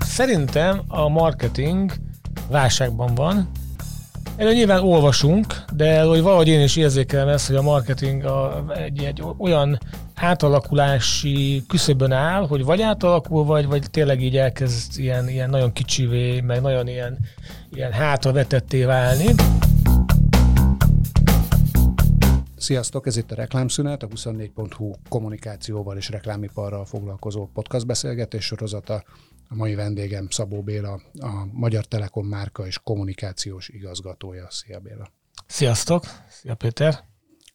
Szerintem a marketing válságban van. Erről nyilván olvasunk, de hogy valahogy én is érzékelem ezt, hogy a marketing a, egy, egy olyan átalakulási küszöbön áll, hogy vagy átalakul, vagy, vagy tényleg így elkezd ilyen, ilyen nagyon kicsivé, meg nagyon ilyen, ilyen hátravetetté válni. Sziasztok, ez itt a Reklámszünet, a 24.hu kommunikációval és reklámiparral foglalkozó podcast beszélgetés sorozata. A mai vendégem Szabó Béla, a Magyar Telekom márka és kommunikációs igazgatója. Szia Béla! Sziasztok! Szia Péter!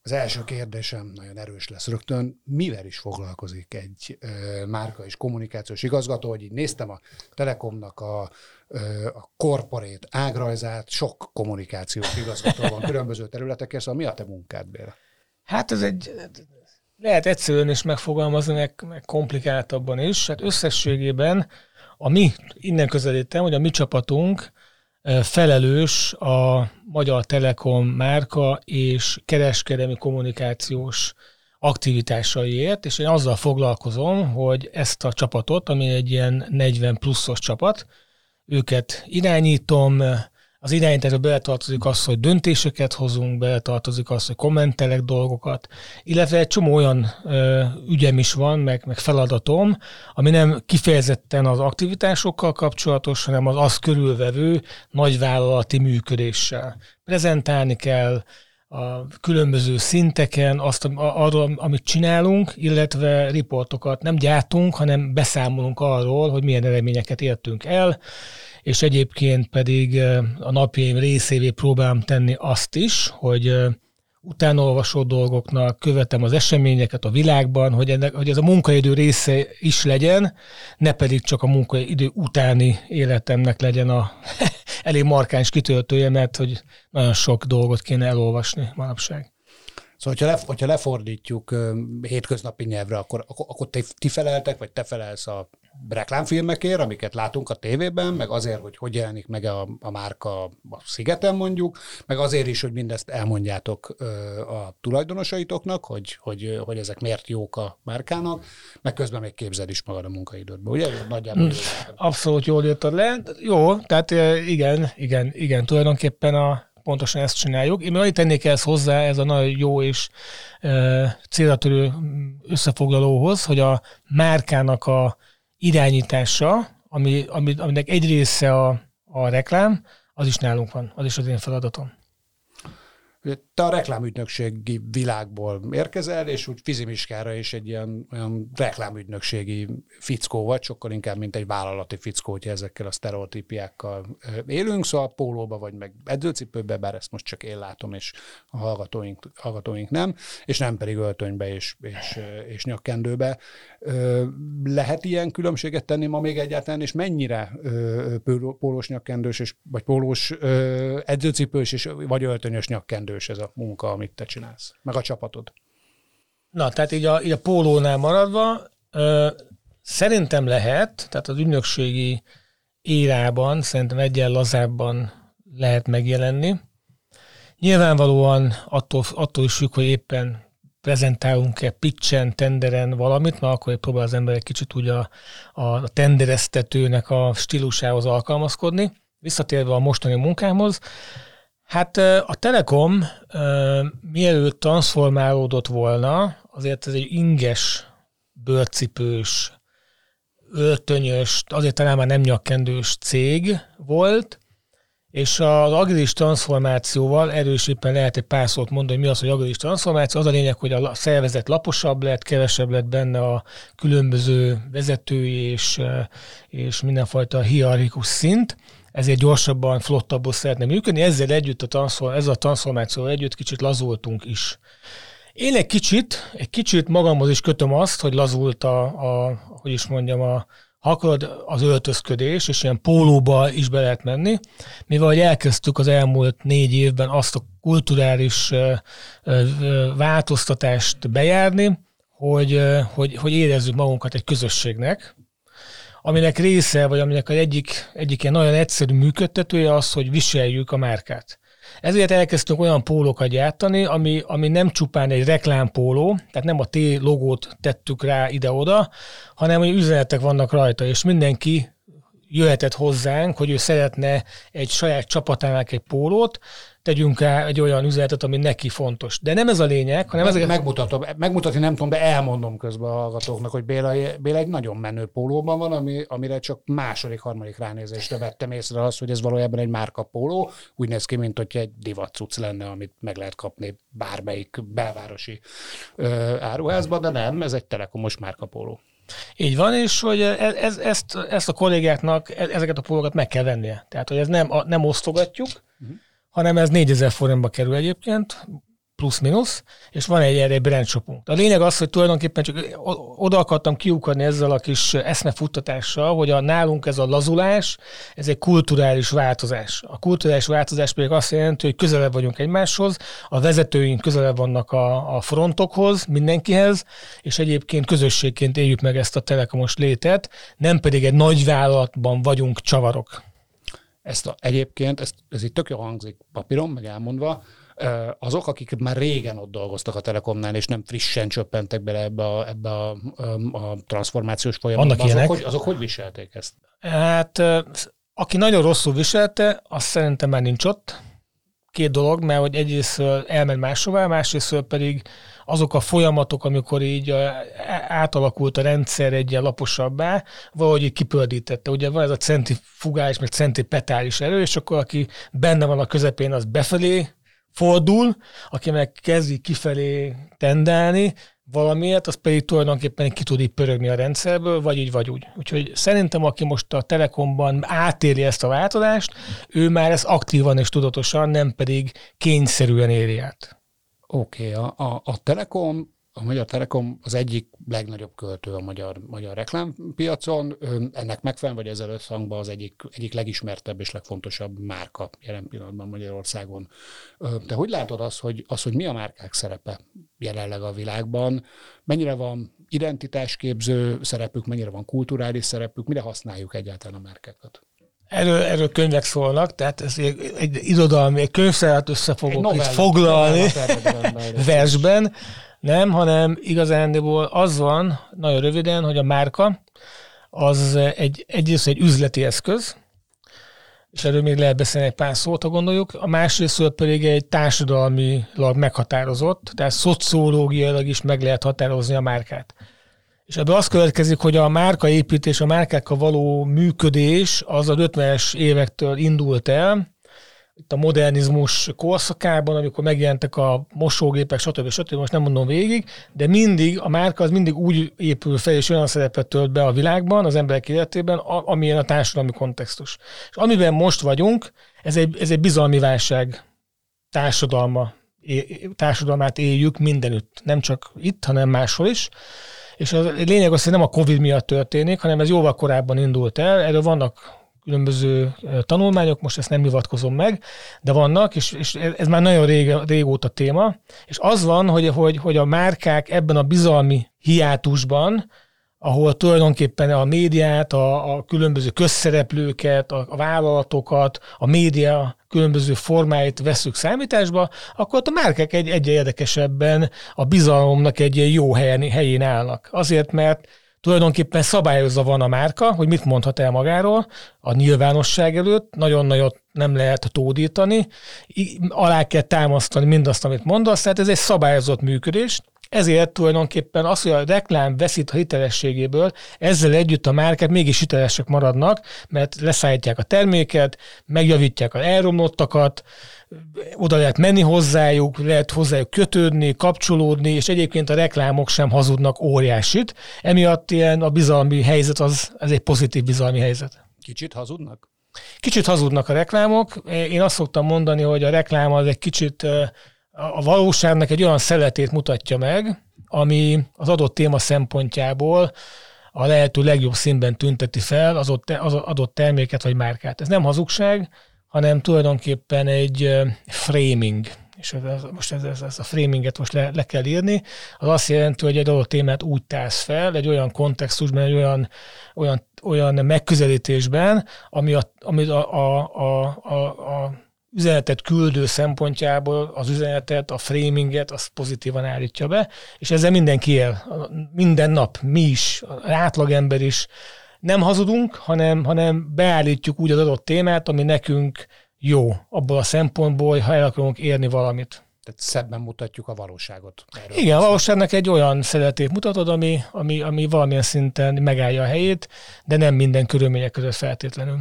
Az első kérdésem nagyon erős lesz rögtön. Mivel is foglalkozik egy ö, márka és kommunikációs igazgató? Hogy így néztem a Telekomnak a, ö, a korporét ágrajzát, sok kommunikációs igazgató van különböző területekkel, szóval mi a te munkád, Béla? Hát ez egy, lehet egyszerűen is megfogalmazni, meg, meg komplikáltabban is. Hát összességében a mi, innen közelítem, hogy a mi csapatunk felelős a Magyar Telekom márka és kereskedelmi kommunikációs aktivitásaiért, és én azzal foglalkozom, hogy ezt a csapatot, ami egy ilyen 40 pluszos csapat, őket irányítom, az irányításba beletartozik az, hogy döntéseket hozunk, beletartozik az, hogy kommentelek dolgokat, illetve egy csomó olyan ö, ügyem is van, meg, meg feladatom, ami nem kifejezetten az aktivitásokkal kapcsolatos, hanem az azt körülvevő nagyvállalati működéssel. Prezentálni kell, a különböző szinteken azt, arról, amit csinálunk, illetve riportokat nem gyártunk, hanem beszámolunk arról, hogy milyen eredményeket értünk el, és egyébként pedig a napjaim részévé próbálom tenni azt is, hogy utánolvasó dolgoknak, követem az eseményeket a világban, hogy, ennek, hogy ez a munkaidő része is legyen, ne pedig csak a munkaidő utáni életemnek legyen a elég markáns kitöltője, mert hogy nagyon sok dolgot kéne elolvasni manapság. Szóval, hogyha, le, hogyha lefordítjuk hétköznapi nyelvre, akkor, akkor, akkor ti, ti feleltek, vagy te felelsz a reklámfilmekért, amiket látunk a tévében, meg azért, hogy hogy jelenik meg a, a márka a szigeten mondjuk, meg azért is, hogy mindezt elmondjátok a tulajdonosaitoknak, hogy, hogy, hogy ezek miért jók a márkának, meg közben még képzeld is magad a munkaidődbe, ugye? Nagyjából hmm. Abszolút jól írtad le. Jó, tehát igen, igen, igen, tulajdonképpen a pontosan ezt csináljuk. Én annyit tennék ezt hozzá, ez a nagyon jó és e, célra törő összefoglalóhoz, hogy a márkának a irányítása, ami, ami, aminek egy része a, a reklám, az is nálunk van, az is az én feladatom. Te a reklámügynökségi világból érkezel, és úgy fizimiskára is egy ilyen olyan reklámügynökségi fickó vagy, sokkal inkább, mint egy vállalati fickó, hogyha ezekkel a sztereotípiákkal élünk, szóval pólóba vagy meg edzőcipőbe, bár ezt most csak én látom, és a hallgatóink, hallgatóink nem, és nem pedig öltönybe és, és, és nyakkendőbe. Lehet ilyen különbséget tenni ma még egyáltalán, és mennyire pólós nyakkendős, és, vagy pólós edzőcipős, és, vagy öltönyös nyakkendős ez a munka, amit te csinálsz, meg a csapatod. Na, tehát így a, így a pólónál maradva, ö, szerintem lehet, tehát az ügynökségi érában szerintem egyen lazábban lehet megjelenni. Nyilvánvalóan attól, attól is függ, hogy éppen prezentálunk-e pitchen, tenderen valamit, mert akkor próbál az ember egy kicsit úgy a, a tendereztetőnek a stílusához alkalmazkodni. Visszatérve a mostani munkámhoz, Hát a Telekom mielőtt transformálódott volna, azért ez egy inges, bőrcipős, öltönyös, azért talán már nem nyakkendős cég volt, és az agilis transformációval erősében lehet egy pár szót mondani, hogy mi az, hogy agilis transformáció. Az a lényeg, hogy a szervezet laposabb lett, kevesebb lett benne a különböző vezetői és, és mindenfajta hierarchikus szint, ezért gyorsabban, flottabbul szeretne működni. Ezzel együtt a, transform, ezzel a transformációval együtt kicsit lazultunk is. Én egy kicsit, egy kicsit magamhoz is kötöm azt, hogy lazult a, a hogy is mondjam, a, ha akarod, az öltözködés, és ilyen pólóba is be lehet menni, mivel hogy elkezdtük az elmúlt négy évben azt a kulturális változtatást bejárni, hogy, hogy, hogy érezzük magunkat egy közösségnek, aminek része, vagy aminek az egyik, egyik ilyen nagyon egyszerű működtetője az, hogy viseljük a márkát. Ezért elkezdtünk olyan pólókat gyártani, ami, ami nem csupán egy reklámpóló, tehát nem a T logót tettük rá ide-oda, hanem hogy üzenetek vannak rajta, és mindenki jöhetett hozzánk, hogy ő szeretne egy saját csapatának egy pólót, tegyünk rá egy olyan üzenetet, ami neki fontos. De nem ez a lényeg, hanem Meg, ez Megmutatom, megmutatni nem tudom, de elmondom közben a hallgatóknak, hogy Béla, Béla egy nagyon menő pólóban van, ami, amire csak második, harmadik ránézésre vettem észre az, hogy ez valójában egy márka póló. Úgy néz ki, mint hogy egy divatcuc lenne, amit meg lehet kapni bármelyik belvárosi ö, áruházban, de nem, ez egy telekomos márka póló. Így van, és hogy ez, ez, ezt, ezt a kollégáknak, e- ezeket a pólókat meg kell vennie. Tehát, hogy ez nem, nem osztogatjuk, uh-huh hanem ez 4000 forintba kerül egyébként, plusz-minusz, és van egy erre brand shopunk. A lényeg az, hogy tulajdonképpen csak oda akartam kiukadni ezzel a kis eszmefuttatással, hogy a nálunk ez a lazulás, ez egy kulturális változás. A kulturális változás pedig azt jelenti, hogy közelebb vagyunk egymáshoz, a vezetőink közelebb vannak a, a frontokhoz, mindenkihez, és egyébként közösségként éljük meg ezt a telekomos létet, nem pedig egy nagy vállalatban vagyunk csavarok. Ezt a, egyébként, ezt, ez itt tök jó hangzik papíron, meg elmondva, azok, akik már régen ott dolgoztak a Telekomnál, és nem frissen csöppentek bele ebbe a, ebbe a, a transformációs folyamatba, azok hogy, azok hogy viselték ezt? Hát, aki nagyon rosszul viselte, azt szerintem már nincs ott. Két dolog, mert hogy egyrészt elment máshová, másrészt pedig azok a folyamatok, amikor így átalakult a rendszer egy ilyen laposabbá, valahogy így kipördítette. Ugye van ez a centrifugális, meg centripetális erő, és akkor aki benne van a közepén, az befelé fordul, aki meg kezdi kifelé tendálni, valamiért, az pedig tulajdonképpen ki tud így pörögni a rendszerből, vagy így, vagy úgy. Úgyhogy szerintem, aki most a Telekomban átéli ezt a változást, ő már ezt aktívan és tudatosan, nem pedig kényszerűen éri át. Oké, okay, a, a, a Telekom, a Magyar Telekom az egyik legnagyobb költő a magyar, magyar reklámpiacon. Ennek megfelelően, vagy ezzel összhangban az egyik, egyik legismertebb és legfontosabb márka jelen pillanatban Magyarországon. Te hogy látod azt, hogy, az, hogy mi a márkák szerepe jelenleg a világban? Mennyire van identitásképző szerepük, mennyire van kulturális szerepük, mire használjuk egyáltalán a márkákat? Erről, erről könyvek szólnak, tehát ez egy, egy irodalmi, egy könyvszerát össze fogok itt foglalni versben, nem, hanem igazándiból az van, nagyon röviden, hogy a márka az egy, egyrészt egy üzleti eszköz, és erről még lehet beszélni egy pár szót, ha gondoljuk. A másrészt pedig egy társadalmilag meghatározott, tehát szociológiailag is meg lehet határozni a márkát. És ebből az következik, hogy a márkaépítés, a márkákkal való működés az a 50-es évektől indult el, itt a modernizmus korszakában, amikor megjelentek a mosógépek, stb. stb. most nem mondom végig, de mindig a márka az mindig úgy épül fel, és olyan szerepet tölt be a világban, az emberek életében, amilyen a társadalmi kontextus. És amiben most vagyunk, ez egy, ez egy bizalmi válság társadalma, társadalmát éljük mindenütt, nem csak itt, hanem máshol is. És a lényeg az, hogy nem a Covid miatt történik, hanem ez jóval korábban indult el. Erről vannak különböző tanulmányok, most ezt nem hivatkozom meg, de vannak, és, és ez már nagyon rég, régóta téma, és az van, hogy, hogy, hogy a márkák ebben a bizalmi hiátusban, ahol tulajdonképpen a médiát, a, a különböző közszereplőket, a, a vállalatokat, a média különböző formáit veszük számításba, akkor a márkák egy, egy érdekesebben a bizalomnak egy jó helyen, helyén állnak. Azért, mert tulajdonképpen szabályozva van a márka, hogy mit mondhat el magáról a nyilvánosság előtt, nagyon nagyot nem lehet tódítani, alá kell támasztani mindazt, amit mondasz, tehát ez egy szabályozott működés, ezért tulajdonképpen az, hogy a reklám veszít a hitelességéből, ezzel együtt a márkák mégis hitelesek maradnak, mert leszállítják a terméket, megjavítják a elromlottakat, oda lehet menni hozzájuk, lehet hozzájuk kötődni, kapcsolódni, és egyébként a reklámok sem hazudnak óriásit. Emiatt ilyen a bizalmi helyzet az, ez egy pozitív bizalmi helyzet. Kicsit hazudnak? Kicsit hazudnak a reklámok. Én azt szoktam mondani, hogy a reklám az egy kicsit a valóságnak egy olyan szeletét mutatja meg, ami az adott téma szempontjából a lehető legjobb színben tünteti fel az adott terméket vagy márkát. Ez nem hazugság, hanem tulajdonképpen egy framing, és ez, most ez, ez, ez a framinget most le, le kell írni, az azt jelenti, hogy egy adott témát úgy társz fel, egy olyan kontextusban, egy olyan, olyan, olyan megközelítésben, ami a, ami a, a, a, a, a üzenetet küldő szempontjából az üzenetet, a framinget, azt pozitívan állítja be, és ezzel mindenki él. Minden nap, mi is, az átlagember is. Nem hazudunk, hanem, hanem beállítjuk úgy az adott témát, ami nekünk jó abból a szempontból, ha el akarunk érni valamit. Tehát szebben mutatjuk a valóságot. Erről Igen, a valóságnak egy olyan szeretét mutatod, ami, ami, ami valamilyen szinten megállja a helyét, de nem minden körülmények között feltétlenül.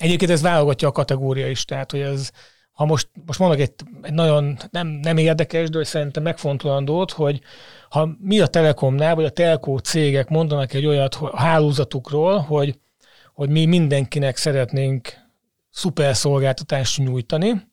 Egyébként ez válogatja a kategória is, tehát hogy ez, ha most, most mondok egy, egy nagyon nem, nem érdekes, de hogy szerintem megfontolandót, hogy ha mi a Telekomnál, vagy a telkó cégek mondanak egy olyat a hálózatukról, hogy, hogy mi mindenkinek szeretnénk szuper szolgáltatást nyújtani,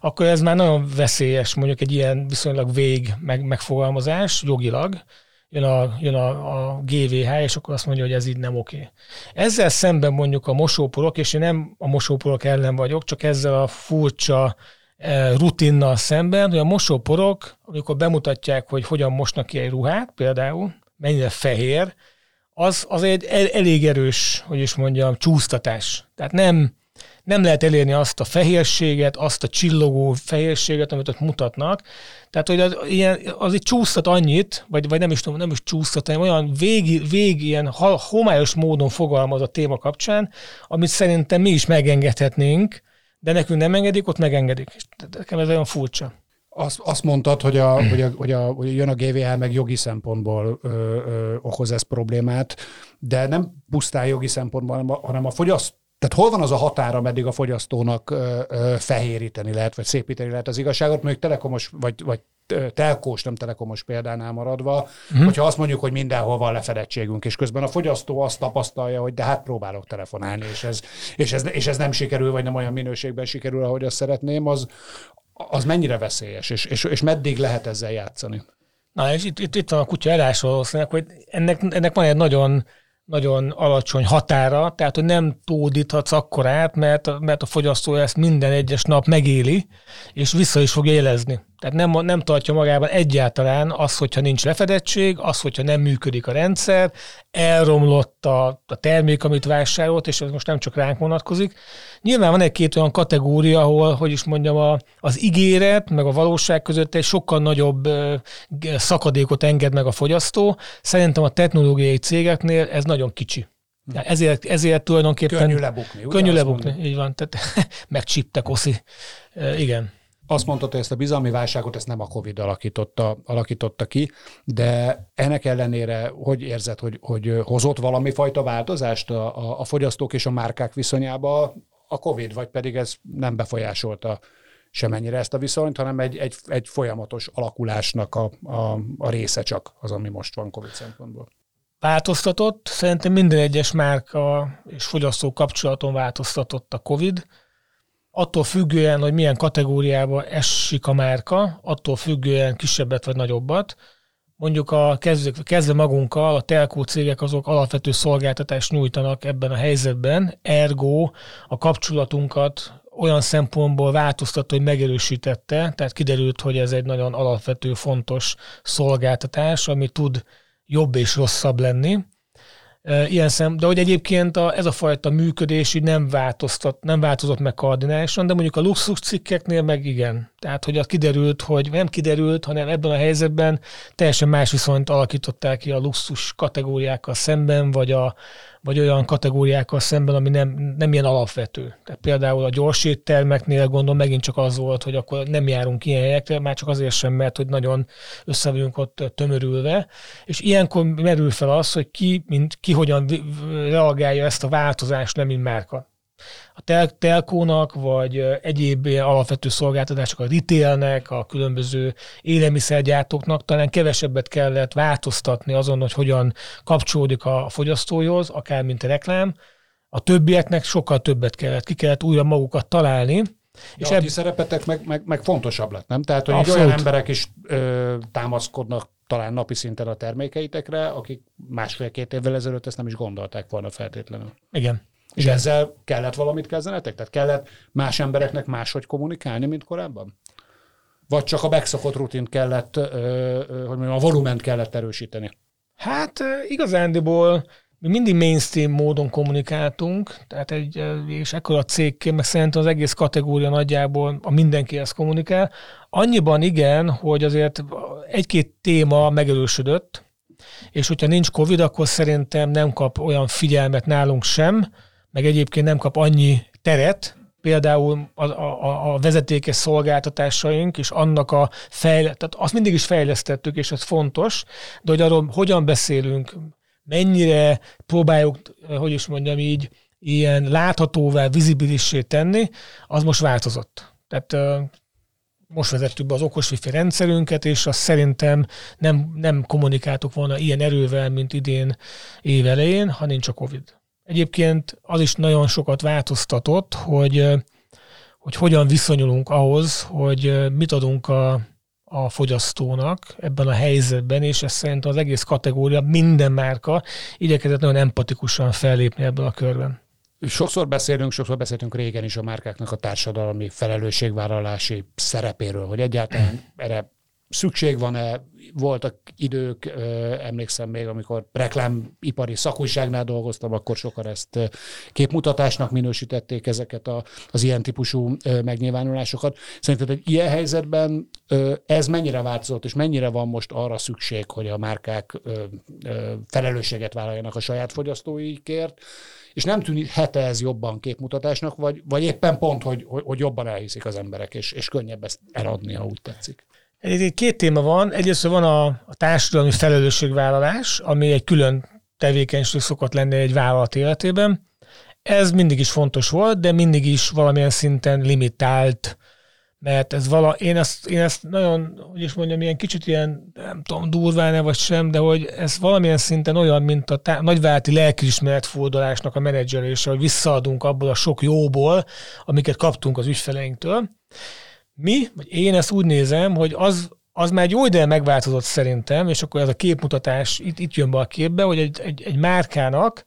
akkor ez már nagyon veszélyes, mondjuk egy ilyen viszonylag vég meg, megfogalmazás jogilag, jön a, jön a, a GVH, és akkor azt mondja, hogy ez így nem oké. Ezzel szemben mondjuk a mosóporok, és én nem a mosóporok ellen vagyok, csak ezzel a furcsa e, rutinnal szemben, hogy a mosóporok, amikor bemutatják, hogy hogyan mosnak ki egy ruhát, például, mennyire fehér, az, az egy elég erős, hogy is mondjam, csúsztatás. Tehát nem, nem lehet elérni azt a fehérséget, azt a csillogó fehérséget, amit ott mutatnak. Tehát, hogy az, ilyen, az egy csúsztat annyit, vagy, vagy nem is tudom, nem is csúsztat, hanem olyan vég, vég ilyen homályos módon fogalmaz a téma kapcsán, amit szerintem mi is megengedhetnénk, de nekünk nem engedik, ott megengedik. Nekem ez olyan furcsa. Azt, azt mondtad, hogy, a, hogy, a, hogy, a, hogy jön a GVH, meg jogi szempontból ö, ö, okoz ez problémát, de nem pusztán jogi szempontból, hanem a, hanem a fogyaszt, tehát hol van az a határa, meddig a fogyasztónak ö, ö, fehéríteni lehet, vagy szépíteni lehet az igazságot, mondjuk telekomos, vagy, vagy telkós, nem telekomos példánál maradva, uh-huh. hogyha azt mondjuk, hogy mindenhol van lefedettségünk, és közben a fogyasztó azt tapasztalja, hogy de hát próbálok telefonálni, és ez, és ez, és ez nem sikerül, vagy nem olyan minőségben sikerül, ahogy azt szeretném, az, az mennyire veszélyes, és, és, és meddig lehet ezzel játszani? Na, és itt, itt, itt van a kutya elásról, hogy ennek, ennek van egy nagyon nagyon alacsony határa, tehát hogy nem tódíthatsz akkorát, mert, mert a fogyasztó ezt minden egyes nap megéli, és vissza is fogja jelezni. Tehát nem, nem tartja magában egyáltalán az, hogyha nincs lefedettség, az, hogyha nem működik a rendszer, elromlott a, a termék, amit vásárolt, és ez most nem csak ránk vonatkozik. Nyilván van egy-két olyan kategória, ahol, hogy is mondjam, a, az ígéret, meg a valóság között egy sokkal nagyobb ö, szakadékot enged meg a fogyasztó. Szerintem a technológiai cégeknél ez nagyon kicsi. Ezért, ezért tulajdonképpen... Könnyű lebukni. Könnyű lebukni, mondani? így van. Tehát megcsíptek, oszi. Igen. Azt mondtad, hogy ezt a bizalmi válságot ezt nem a Covid alakította, alakította ki, de ennek ellenére hogy érzed, hogy, hogy hozott valami fajta változást a, a, a fogyasztók és a márkák viszonyába a Covid, vagy pedig ez nem befolyásolta semennyire ezt a viszonyt, hanem egy, egy, egy folyamatos alakulásnak a, a, a része csak az, ami most van Covid szempontból. Változtatott, szerintem minden egyes márka és fogyasztó kapcsolaton változtatott a Covid, attól függően, hogy milyen kategóriába esik a márka, attól függően kisebbet vagy nagyobbat. Mondjuk a kezdve, kezdve magunkkal, a telkó cégek azok alapvető szolgáltatást nyújtanak ebben a helyzetben, ergo a kapcsolatunkat olyan szempontból változtatta, hogy megerősítette, tehát kiderült, hogy ez egy nagyon alapvető, fontos szolgáltatás, ami tud jobb és rosszabb lenni. Ilyen szem, de hogy egyébként a, ez a fajta működés így nem, változtat, nem változott meg kardinálisan, de mondjuk a luxus cikkeknél meg igen. Tehát, hogy az kiderült, hogy nem kiderült, hanem ebben a helyzetben teljesen más viszonyt alakították ki a luxus kategóriákkal szemben, vagy a, vagy olyan kategóriákkal szemben, ami nem, nem ilyen alapvető. Tehát például a gyors éttermeknél gondolom megint csak az volt, hogy akkor nem járunk ilyen helyekre, már csak azért sem, mert hogy nagyon össze vagyunk ott tömörülve. És ilyenkor merül fel az, hogy ki, mint, ki hogyan reagálja ezt a változást, nem mint márka a tel- telkónak, vagy egyéb alapvető szolgáltatások a retailnek, a különböző élelmiszergyártóknak talán kevesebbet kellett változtatni azon, hogy hogyan kapcsolódik a fogyasztóhoz, akár mint a reklám. A többieknek sokkal többet kellett, ki kellett újra magukat találni, és a ebb... szerepetek meg, meg, meg fontosabb lett, nem? Tehát, hogy olyan emberek is ö, támaszkodnak talán napi szinten a termékeitekre, akik másfél-két évvel ezelőtt ezt nem is gondolták volna feltétlenül. Igen. És ezzel kellett valamit kezdenetek? Tehát kellett más embereknek máshogy kommunikálni, mint korábban? Vagy csak a megszokott rutint kellett, hogy mondjam, a volument kellett erősíteni? Hát igazándiból mi mindig mainstream módon kommunikáltunk, tehát egy, és ekkor a cégként, meg szerintem az egész kategória nagyjából a mindenkihez kommunikál. Annyiban igen, hogy azért egy-két téma megerősödött, és hogyha nincs Covid, akkor szerintem nem kap olyan figyelmet nálunk sem, meg egyébként nem kap annyi teret, például a, a, a vezetékes szolgáltatásaink, és annak a fejle, tehát azt mindig is fejlesztettük, és ez fontos, de hogy arról hogyan beszélünk, mennyire próbáljuk, hogy is mondjam így, ilyen láthatóvá, vizibilissé tenni, az most változott. Tehát most vezettük be az okos wifi rendszerünket, és azt szerintem nem, nem kommunikáltuk volna ilyen erővel, mint idén évelején, ha nincs a Covid. Egyébként az is nagyon sokat változtatott, hogy, hogy hogyan viszonyulunk ahhoz, hogy mit adunk a, a fogyasztónak ebben a helyzetben, és ez szerint az egész kategória, minden márka igyekezett nagyon empatikusan fellépni ebben a körben. Sokszor beszélünk, sokszor beszéltünk régen is a márkáknak a társadalmi felelősségvállalási szerepéről, hogy egyáltalán erre szükség van-e, voltak idők, emlékszem még, amikor reklámipari szakújságnál dolgoztam, akkor sokan ezt képmutatásnak minősítették ezeket a, az ilyen típusú megnyilvánulásokat. Szerinted egy ilyen helyzetben ez mennyire változott, és mennyire van most arra szükség, hogy a márkák felelősséget vállaljanak a saját fogyasztóikért, és nem tűnhet ez jobban képmutatásnak, vagy, vagy éppen pont, hogy, hogy, jobban elhiszik az emberek, és, és könnyebb ezt eladni, ha úgy tetszik. Egy két téma van. Egyrészt van a, a társadalmi felelősségvállalás, ami egy külön tevékenység szokott lenni egy vállalat életében. Ez mindig is fontos volt, de mindig is valamilyen szinten limitált, mert ez vala, én ezt, én ezt nagyon, hogy is mondjam, ilyen kicsit ilyen, nem tudom, durván-e vagy sem, de hogy ez valamilyen szinten olyan, mint a tá- nagyválti lelkiismeret fordulásnak a menedzselése, hogy visszaadunk abból a sok jóból, amiket kaptunk az ügyfeleinktől mi, vagy én ezt úgy nézem, hogy az, az már egy jó ideje megváltozott szerintem, és akkor ez a képmutatás itt, itt jön be a képbe, hogy egy, egy, egy márkának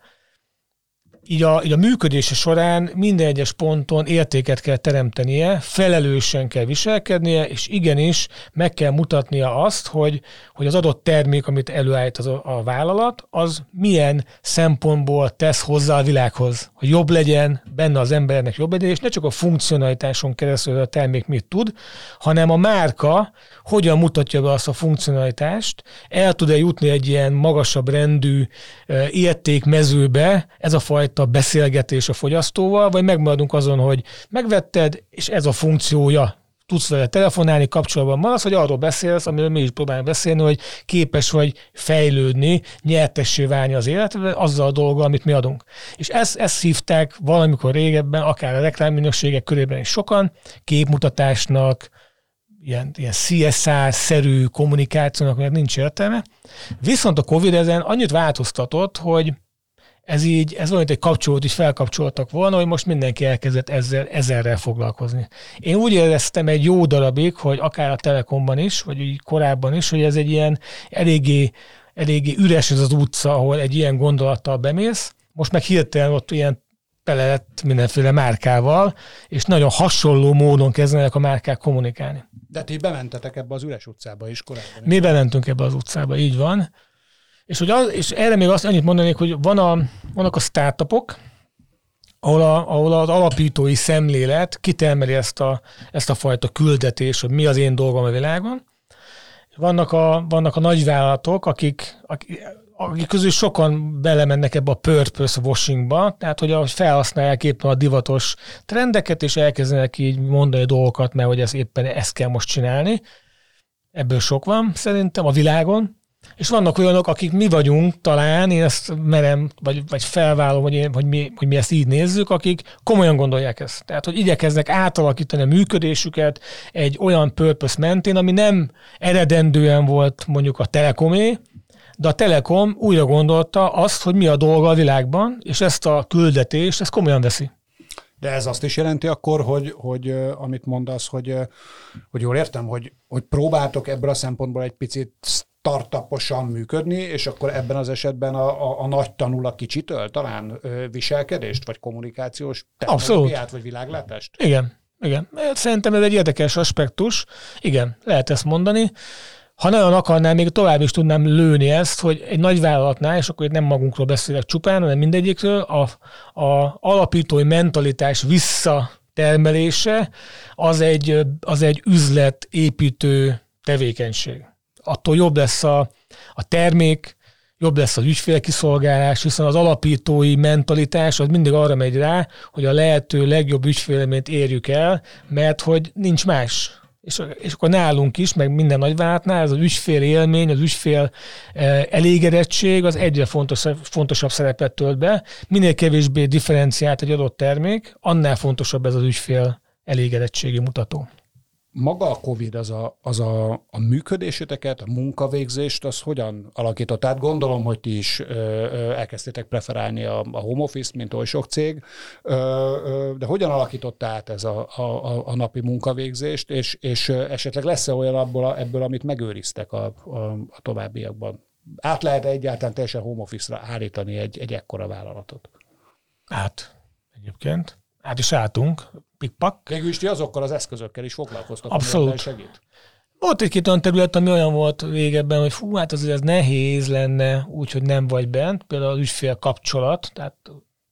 így a, így a működése során minden egyes ponton értéket kell teremtenie, felelősen kell viselkednie, és igenis meg kell mutatnia azt, hogy, hogy az adott termék, amit előállít az a, a vállalat, az milyen szempontból tesz hozzá a világhoz, hogy jobb legyen, benne az embernek jobb legyen, és ne csak a funkcionalitáson keresztül a termék mit tud, hanem a márka hogyan mutatja be azt a funkcionalitást, el tud-e jutni egy ilyen magasabb rendű értékmezőbe ez a fajta beszélgetés a fogyasztóval, vagy megmaradunk azon, hogy megvetted, és ez a funkciója, tudsz vele telefonálni, kapcsolatban maradsz, vagy arról beszélsz, amiről mi is próbálunk beszélni, hogy képes vagy fejlődni, nyertessé válni az életbe, azzal a dolga, amit mi adunk. És ezt, ezt hívták valamikor régebben, akár a reklámminőségek körében is sokan, képmutatásnak, ilyen, ilyen CSR-szerű kommunikációnak mert nincs értelme. Viszont a Covid ezen annyit változtatott, hogy ez így, ez olyan, egy kapcsolót is felkapcsoltak volna, hogy most mindenki elkezdett ezzel, ezerrel foglalkozni. Én úgy éreztem egy jó darabig, hogy akár a Telekomban is, vagy így korábban is, hogy ez egy ilyen eléggé, eléggé üres ez az utca, ahol egy ilyen gondolattal bemész, most meg hirtelen ott ilyen tele lett mindenféle márkával, és nagyon hasonló módon kezdenek a márkák kommunikálni. De ti bementetek ebbe az üres utcába is korábban. Mi bementünk ebbe az utcába, így van. És, hogy az, és erre még azt annyit mondanék, hogy van a, vannak a startupok, ahol, a, ahol az alapítói szemlélet kitermeli ezt a, ezt a fajta küldetést, hogy mi az én dolgom a világon. Vannak a, vannak a nagyvállalatok, akik, akik akik közül sokan belemennek ebbe a purpose washingba, tehát hogy felhasználják éppen a divatos trendeket, és elkezdenek így mondani dolgokat, mert hogy ez éppen ezt kell most csinálni. Ebből sok van szerintem a világon. És vannak olyanok, akik mi vagyunk talán, én ezt merem, vagy, vagy felvállom, hogy, én, hogy, mi, hogy mi ezt így nézzük, akik komolyan gondolják ezt. Tehát, hogy igyekeznek átalakítani a működésüket egy olyan purpose mentén, ami nem eredendően volt mondjuk a telekomé, de a Telekom újra gondolta azt, hogy mi a dolga a világban, és ezt a küldetést, ezt komolyan veszi. De ez azt is jelenti akkor, hogy, hogy amit mondasz, hogy, hogy jól értem, hogy, hogy próbáltok ebből a szempontból egy picit startuposan működni, és akkor ebben az esetben a, a, a nagy tanul a kicsitől talán viselkedést, vagy kommunikációs technológiát, vagy világlátást? Igen, igen. Szerintem ez egy érdekes aspektus. Igen, lehet ezt mondani ha nagyon akarnám, még tovább is tudnám lőni ezt, hogy egy nagy vállalatnál, és akkor itt nem magunkról beszélek csupán, hanem mindegyikről, a, a alapítói mentalitás visszatermelése az egy, az egy üzletépítő tevékenység. Attól jobb lesz a, a termék, jobb lesz az ügyfélkiszolgálás, hiszen az alapítói mentalitás az mindig arra megy rá, hogy a lehető legjobb ügyfélményt érjük el, mert hogy nincs más és, és akkor nálunk is, meg minden nagyvállalatnál ez az ügyfél élmény, az ügyfél eh, elégedettség az egyre fontos, fontosabb szerepet tölt be. Minél kevésbé differenciált egy adott termék, annál fontosabb ez az ügyfél elégedettségi mutató maga a COVID az a, az a, a működéseteket, a munkavégzést, az hogyan alakított? Tehát gondolom, hogy ti is ö, ö, elkezdtétek preferálni a, a home office mint oly sok cég, ö, ö, de hogyan alakított át ez a, a, a napi munkavégzést, és, és esetleg lesz-e olyan abból, a, ebből, amit megőriztek a, a, a továbbiakban? Át lehet egyáltalán teljesen home office-ra állítani egy, egy ekkora vállalatot? Hát, egyébként át is álltunk, pikpak. Végül is ti azokkal az eszközökkel is foglalkoztak, Abszolút. segít. Volt egy-két olyan terület, ami olyan volt végebben, hogy fú, hát azért ez nehéz lenne, úgyhogy nem vagy bent, például az ügyfél kapcsolat, tehát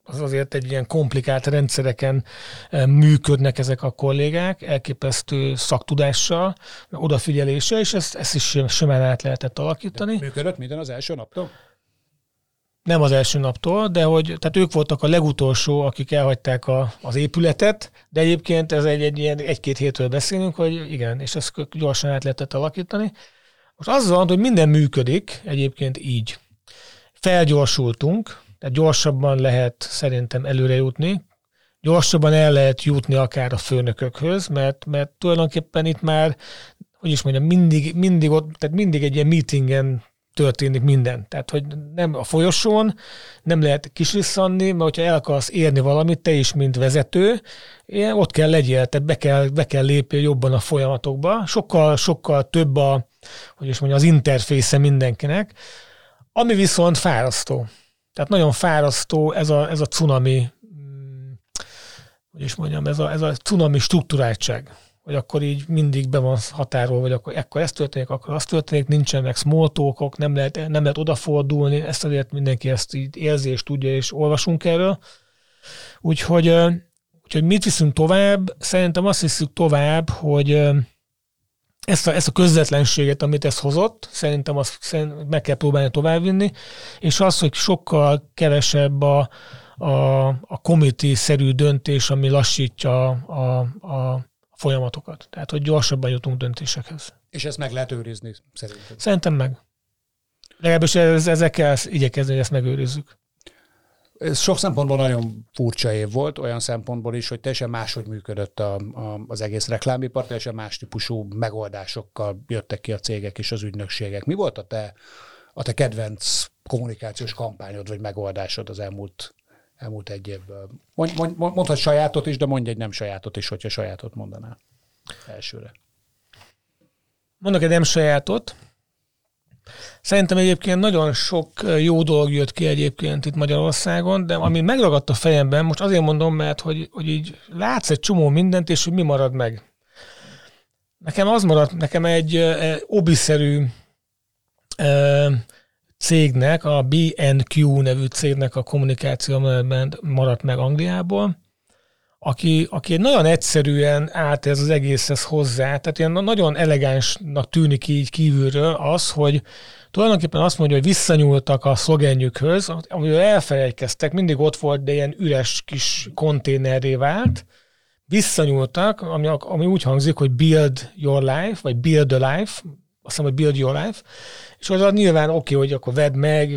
az azért egy ilyen komplikált rendszereken eh, működnek ezek a kollégák, elképesztő szaktudással, odafigyeléssel, és ezt, ezt is simán át lehetett alakítani. De működött minden az első naptól? Nem az első naptól, de hogy tehát ők voltak a legutolsó, akik elhagyták a, az épületet, de egyébként ez egy, egy ilyen egy-két hétről beszélünk, hogy igen, és ezt gyorsan át lehetett alakítani. Most az van, hogy minden működik egyébként így. Felgyorsultunk, tehát gyorsabban lehet szerintem előre jutni, gyorsabban el lehet jutni akár a főnökökhöz, mert, mert tulajdonképpen itt már, hogy is mondjam, mindig, mindig, ott, tehát mindig egy ilyen meetingen történik minden. Tehát, hogy nem a folyosón, nem lehet kislisszanni, mert hogyha el akarsz érni valamit, te is, mint vezető, ilyen, ott kell legyél, tehát be kell, be kell lépni jobban a folyamatokba. Sokkal, sokkal több a, hogy is mondjam, az interfésze mindenkinek, ami viszont fárasztó. Tehát nagyon fárasztó ez a, ez a cunami, mm, hogy is mondjam, ez a, ez a cunami struktúráltság hogy akkor így mindig be van határol, vagy akkor ekkor ez történik, akkor az történik, nincsenek small talkok, nem lehet, nem lehet odafordulni, ezt azért mindenki ezt így érzi és tudja, és olvasunk erről. Úgyhogy, úgyhogy mit viszünk tovább? Szerintem azt hiszük tovább, hogy ezt a, ezt a közvetlenséget, amit ez hozott, szerintem azt szerintem meg kell próbálni továbbvinni, és az, hogy sokkal kevesebb a, a, a committee-szerű döntés, ami lassítja a, a folyamatokat. Tehát, hogy gyorsabban jutunk döntésekhez. És ezt meg lehet őrizni, szerintem? Szerintem meg. Legalábbis ez, ezekkel igyekezni, hogy ezt megőrizzük. Ez sok szempontból nagyon furcsa év volt, olyan szempontból is, hogy teljesen máshogy működött a, a, az egész reklámipar, teljesen más típusú megoldásokkal jöttek ki a cégek és az ügynökségek. Mi volt a te, a te kedvenc kommunikációs kampányod vagy megoldásod az elmúlt elmúlt egy évből. Mond, mond, mondhat sajátot is, de mondj egy nem sajátot is, hogyha sajátot mondanál elsőre. Mondok egy nem sajátot. Szerintem egyébként nagyon sok jó dolog jött ki egyébként itt Magyarországon, de ami megragadt a fejemben, most azért mondom, mert hogy, hogy így látsz egy csomó mindent, és hogy mi marad meg. Nekem az maradt, nekem egy obiszerű cégnek, a BNQ nevű cégnek a kommunikáció maradt meg Angliából, aki, aki nagyon egyszerűen állt ez az egészhez hozzá, tehát ilyen nagyon elegánsnak tűnik így kívülről az, hogy tulajdonképpen azt mondja, hogy visszanyúltak a szlogenjükhöz, amiről elfelejtkeztek, mindig ott volt, de ilyen üres kis konténerré vált, visszanyúltak, ami, ami úgy hangzik, hogy build your life, vagy build a life, azt hiszem, hogy build your life, és az nyilván oké, okay, hogy akkor vedd meg,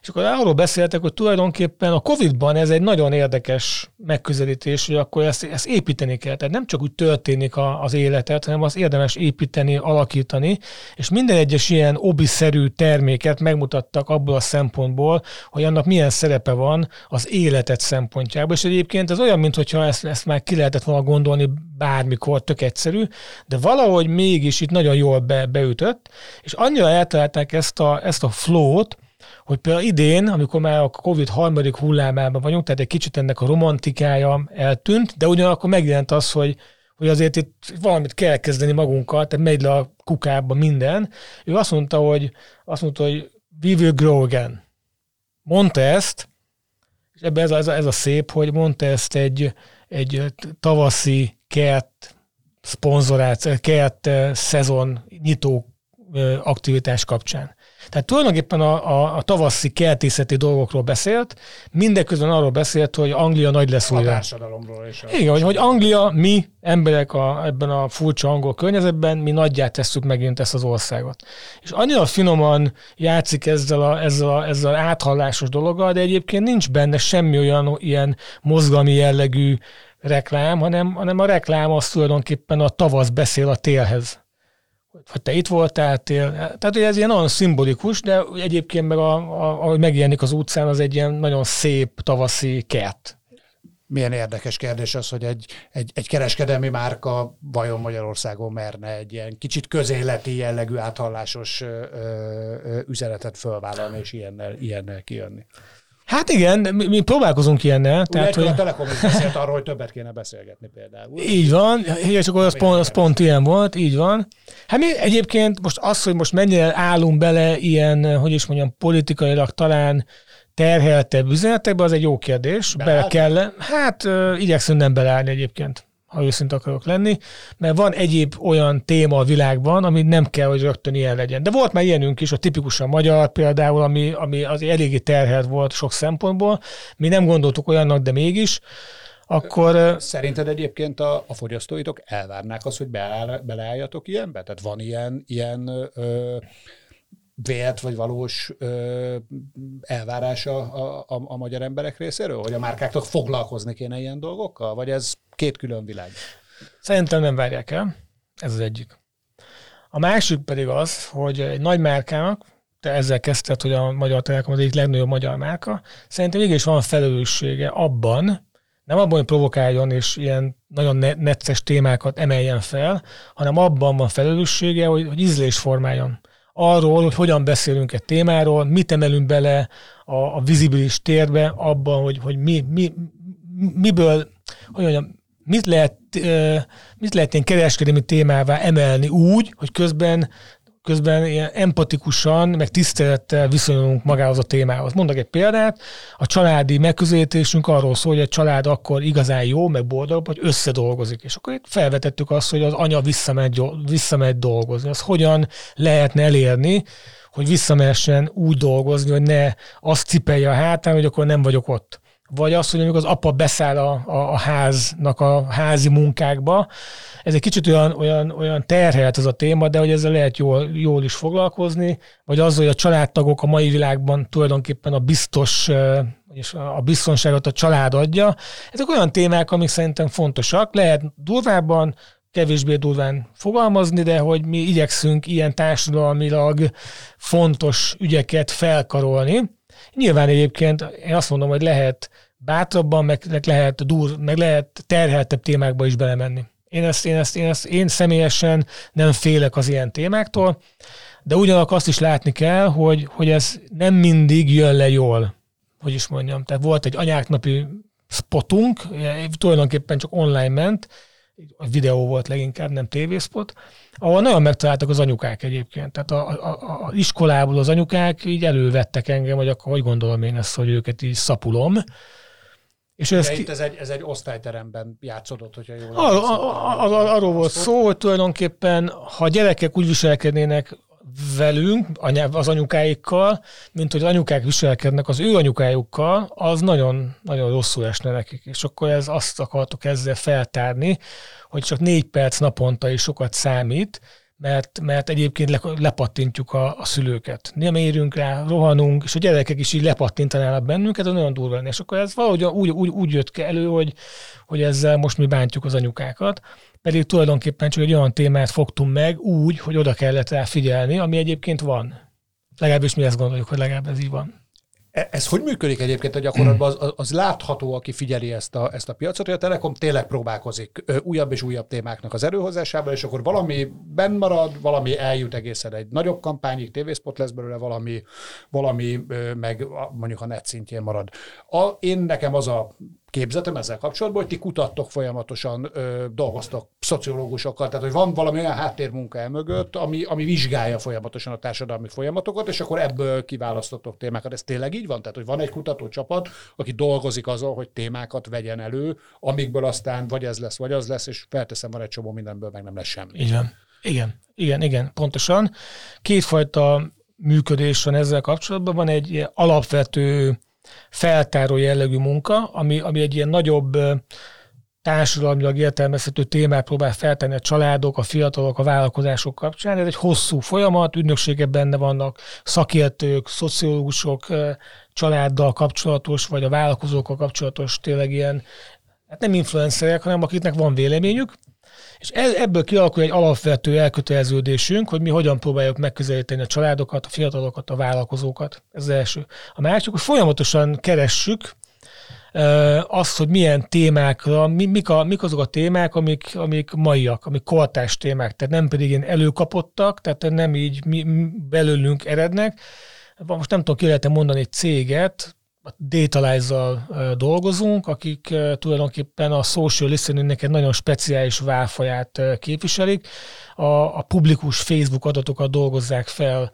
és akkor arról beszéltek, hogy tulajdonképpen a Covid-ban ez egy nagyon érdekes megközelítés, hogy akkor ezt, ezt építeni kell. Tehát nem csak úgy történik a, az életet, hanem az érdemes építeni, alakítani, és minden egyes ilyen obiszerű terméket megmutattak abból a szempontból, hogy annak milyen szerepe van az életet szempontjából. És egyébként ez olyan, mintha ezt, ezt már ki lehetett volna gondolni bármikor, tök egyszerű, de valahogy mégis itt nagyon jól be, beütött, és annyira eltalálták ezt a, ezt a flow-t, hogy például idén, amikor már a Covid harmadik hullámában vagyunk, tehát egy kicsit ennek a romantikája eltűnt, de ugyanakkor megjelent az, hogy hogy azért itt valamit kell kezdeni magunkkal, tehát megy le a kukába minden. Ő azt mondta, hogy, azt mondta, hogy we will grow again. Mondta ezt, és ebben ez a, ez a, ez a szép, hogy mondta ezt egy, egy tavaszi kert szponzorált, kert szezon nyitó aktivitás kapcsán. Tehát tulajdonképpen a, a, a tavaszi kertészeti dolgokról beszélt, mindeközben arról beszélt, hogy Anglia nagy lesz újra. A társadalomról is. Igen, hogy, hogy Anglia, mi emberek a, ebben a furcsa angol környezetben, mi nagyját tesszük megint ezt az országot. És annyira finoman játszik ezzel a, ezzel a, ezzel a áthallásos dologgal, de egyébként nincs benne semmi olyan ilyen mozgalmi jellegű reklám, hanem, hanem a reklám az tulajdonképpen a tavasz beszél a télhez hogy te itt voltál, tél. Tehát hogy ez ilyen nagyon szimbolikus, de egyébként meg a, a, ahogy megjelenik az utcán, az egy ilyen nagyon szép tavaszi kert. Milyen érdekes kérdés az, hogy egy, egy, egy kereskedelmi márka vajon Magyarországon merne egy ilyen kicsit közéleti jellegű áthallásos ö, ö, üzenetet fölvállalni, és ilyennel, ilyennel kijönni. Hát igen, mi, mi próbálkozunk ilyennel. Ugye tehát, hogy... a Telekom is beszélt arról, hogy többet kéne beszélgetni például. Így van, és akkor az pont, az pont ilyen volt, így van. Hát mi egyébként most az, hogy most mennyire állunk bele ilyen, hogy is mondjam, politikailag talán terheltebb üzenetekbe, az egy jó kérdés. Bele kell, hát igyekszünk nem beleállni egyébként ha őszint akarok lenni, mert van egyéb olyan téma a világban, ami nem kell, hogy rögtön ilyen legyen. De volt már ilyenünk is, a tipikusan magyar például, ami, ami az eléggé terhelt volt sok szempontból. Mi nem gondoltuk olyannak, de mégis. Akkor... Szerinted egyébként a, a fogyasztóitok elvárnák azt, hogy beáll, beleálljatok ilyenbe? Tehát van ilyen, ilyen ö, vélt vagy valós ö, elvárása a, a, a magyar emberek részéről, hogy a márkáknak foglalkozni kéne ilyen dolgokkal? Vagy ez két külön világ? Szerintem nem várják el. Ez az egyik. A másik pedig az, hogy egy nagy márkának, te ezzel kezdted, hogy a Magyar Telekom az egyik legnagyobb magyar márka, szerintem mégis van felelőssége abban, nem abban, hogy provokáljon és ilyen nagyon necces témákat emeljen fel, hanem abban van felelőssége, hogy, hogy ízlés formáljon arról, hogy hogyan beszélünk egy témáról, mit emelünk bele a, a vizibilis térbe, abban, hogy, hogy mi, mi, miből, hogy mondjam, mit lehet, mit lehet ilyen kereskedelmi témává emelni úgy, hogy közben közben ilyen empatikusan, meg tisztelettel viszonyulunk magához a témához. Mondok egy példát, a családi megközelítésünk arról szól, hogy a család akkor igazán jó, meg boldog, hogy összedolgozik. És akkor itt felvetettük azt, hogy az anya visszamegy, visszamegy dolgozni. Az hogyan lehetne elérni, hogy visszamehessen úgy dolgozni, hogy ne azt cipelje a hátán, hogy akkor nem vagyok ott vagy az, hogy amikor az apa beszáll a, a, a háznak a házi munkákba. Ez egy kicsit olyan, olyan, olyan terhelt ez a téma, de hogy ezzel lehet jól, jól is foglalkozni, vagy az, hogy a családtagok a mai világban tulajdonképpen a biztos és a biztonságot a család adja. Ezek olyan témák, amik szerintem fontosak. Lehet durvábban, kevésbé durván fogalmazni, de hogy mi igyekszünk ilyen társadalmilag fontos ügyeket felkarolni, Nyilván egyébként én azt mondom, hogy lehet bátrabban, meg, lehet dur, meg lehet terheltebb témákba is belemenni. Én ezt, én, ezt, én ezt én személyesen nem félek az ilyen témáktól, de ugyanakkor azt is látni kell, hogy, hogy ez nem mindig jön le jól, hogy is mondjam. Tehát volt egy anyáknapi spotunk, tulajdonképpen csak online ment, videó volt leginkább, nem tévészpot, ahol nagyon megtaláltak az anyukák egyébként. Tehát a, a, a iskolából az anyukák így elővettek engem, hogy akkor hogy gondolom én ezt, hogy őket így szapulom. És ez, ki... ez, egy, ez egy osztályteremben játszódott, hogyha jól Ar, ar, ar, Arról volt szó, hogy tulajdonképpen, ha gyerekek úgy viselkednének velünk, az anyukáikkal, mint hogy az anyukák viselkednek az ő anyukájukkal, az nagyon, nagyon rosszul esne nekik. És akkor ez azt akartok ezzel feltárni, hogy csak négy perc naponta is sokat számít, mert, mert egyébként le, lepattintjuk a, a szülőket. Nem érünk rá, rohanunk, és a gyerekek is így lepattintanának bennünket, az nagyon durva És akkor ez valahogy úgy, úgy, úgy jött elő, hogy, hogy ezzel most mi bántjuk az anyukákat pedig tulajdonképpen csak egy olyan témát fogtunk meg úgy, hogy oda kellett rá figyelni, ami egyébként van. Legalábbis mi ezt gondoljuk, hogy legalább ez így van. E, ez hogy működik egyébként a gyakorlatban? Az, az látható, aki figyeli ezt a, ezt a piacot, hogy a Telekom tényleg próbálkozik újabb és újabb témáknak az előhozásával, és akkor valami benn marad, valami eljut egészen egy nagyobb kampányig, tévészpot lesz belőle, valami, valami meg mondjuk a net szintjén marad. A, én nekem az a képzetem ezzel kapcsolatban, hogy ti kutattok folyamatosan, ö, dolgoztok szociológusokkal, tehát hogy van valami olyan háttérmunka mögött, ami, ami vizsgálja folyamatosan a társadalmi folyamatokat, és akkor ebből kiválasztottok témákat. Ez tényleg így van? Tehát, hogy van egy kutatócsapat, aki dolgozik azon, hogy témákat vegyen elő, amikből aztán vagy ez lesz, vagy az lesz, és felteszem, van egy csomó mindenből, meg nem lesz semmi. Így. Igen, igen, igen, pontosan. Kétfajta működés van ezzel kapcsolatban. Van egy alapvető feltáró jellegű munka, ami, ami egy ilyen nagyobb társadalmilag értelmezhető témát próbál feltenni a családok, a fiatalok, a vállalkozások kapcsán. Ez egy hosszú folyamat, ügynökségek benne vannak, szakértők, szociológusok, családdal kapcsolatos, vagy a vállalkozókkal kapcsolatos tényleg ilyen, hát nem influencerek, hanem akiknek van véleményük, és ebből kialakul egy alapvető elköteleződésünk, hogy mi hogyan próbáljuk megközelíteni a családokat, a fiatalokat, a vállalkozókat. Ez az első. A másik, hogy folyamatosan keressük azt, hogy milyen témákra, mik, a, mik azok a témák, amik, amik maiak, amik kortás témák, tehát nem pedig ilyen előkapottak, tehát nem így mi, belőlünk erednek. Most nem tudom, ki lehet mondani egy céget, a Datalize-zal dolgozunk, akik tulajdonképpen a social listeningnek egy nagyon speciális válfaját képviselik. A, a publikus Facebook adatokat dolgozzák fel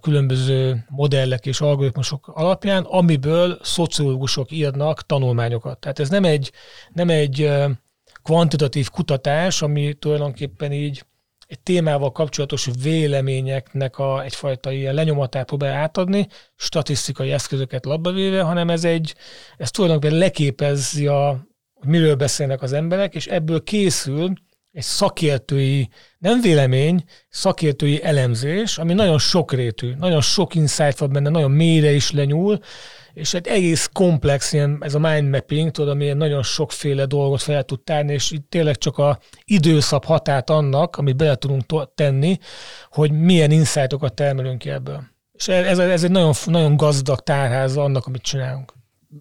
különböző modellek és algoritmusok alapján, amiből szociológusok írnak tanulmányokat. Tehát ez nem egy, nem egy kvantitatív kutatás, ami tulajdonképpen így egy témával kapcsolatos véleményeknek a, egyfajta ilyen lenyomatát próbál átadni, statisztikai eszközöket labba véve, hanem ez egy, ez tulajdonképpen leképezi a, hogy miről beszélnek az emberek, és ebből készül egy szakértői, nem vélemény, szakértői elemzés, ami nagyon sokrétű, nagyon sok insight van benne, nagyon mélyre is lenyúl, és egy egész komplex, ilyen, ez a mind mapping, tudod, ami nagyon sokféle dolgot fel tud tárni, és itt tényleg csak a időszab hatát annak, amit bele tudunk tenni, hogy milyen insightokat termelünk ki ebből. És ez, ez egy nagyon, nagyon gazdag tárháza annak, amit csinálunk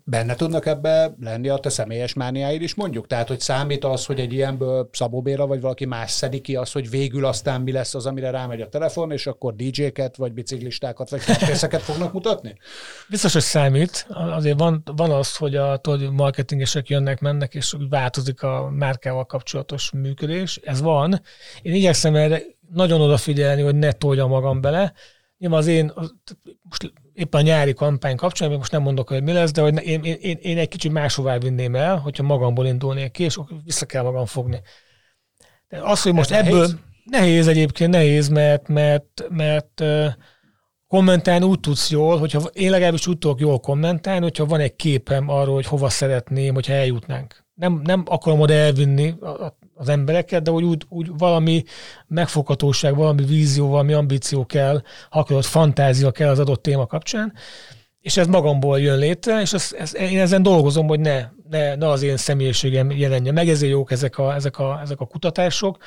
benne tudnak ebbe lenni a te személyes mániáid is mondjuk? Tehát, hogy számít az, hogy egy ilyenből Szabó Béla vagy valaki más szedi ki az, hogy végül aztán mi lesz az, amire rámegy a telefon, és akkor DJ-ket, vagy biciklistákat, vagy készeket fognak mutatni? Biztos, hogy számít. Azért van, van az, hogy a tudod, marketingesek jönnek, mennek, és változik a márkával kapcsolatos működés. Ez van. Én igyekszem erre nagyon odafigyelni, hogy ne toljam magam bele. Nyilván az én, most éppen a nyári kampány kapcsán, most nem mondok, hogy mi lesz, de hogy én, én, én egy kicsit máshová vinném el, hogyha magamból indulnék ki, és vissza kell magam fogni. De az, hogy most Ez ebből nehéz? nehéz egyébként, nehéz, mert, mert, mert kommentálni úgy tudsz jól, hogyha én legalábbis úgy tudok jól kommentálni, hogyha van egy képem arról, hogy hova szeretném, hogyha eljutnánk. Nem, nem akarom oda elvinni a, az embereket, de hogy úgy, úgy valami megfoghatóság, valami vízió, valami ambíció kell, ha akarod, fantázia kell az adott téma kapcsán, és ez magamból jön létre, és ez, ez, én ezen dolgozom, hogy ne, ne, ne az én személyiségem jelenje meg, ezért jók ezek a, ezek a, ezek a kutatások,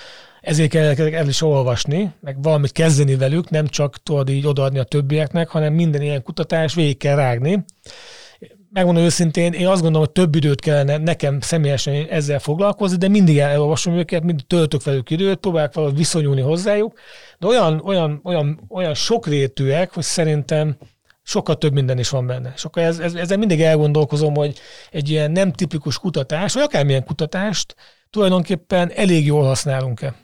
ezért kell el is olvasni, meg valamit kezdeni velük, nem csak tudod így odaadni a többieknek, hanem minden ilyen kutatás végig kell rágni, megmondom őszintén, én azt gondolom, hogy több időt kellene nekem személyesen ezzel foglalkozni, de mindig elolvasom őket, mindig töltök velük időt, próbálok valahogy viszonyulni hozzájuk, de olyan, olyan, olyan, olyan sokrétűek, hogy szerintem sokkal több minden is van benne. És akkor ez, ez, ezzel mindig elgondolkozom, hogy egy ilyen nem tipikus kutatás, vagy akármilyen kutatást tulajdonképpen elég jól használunk-e.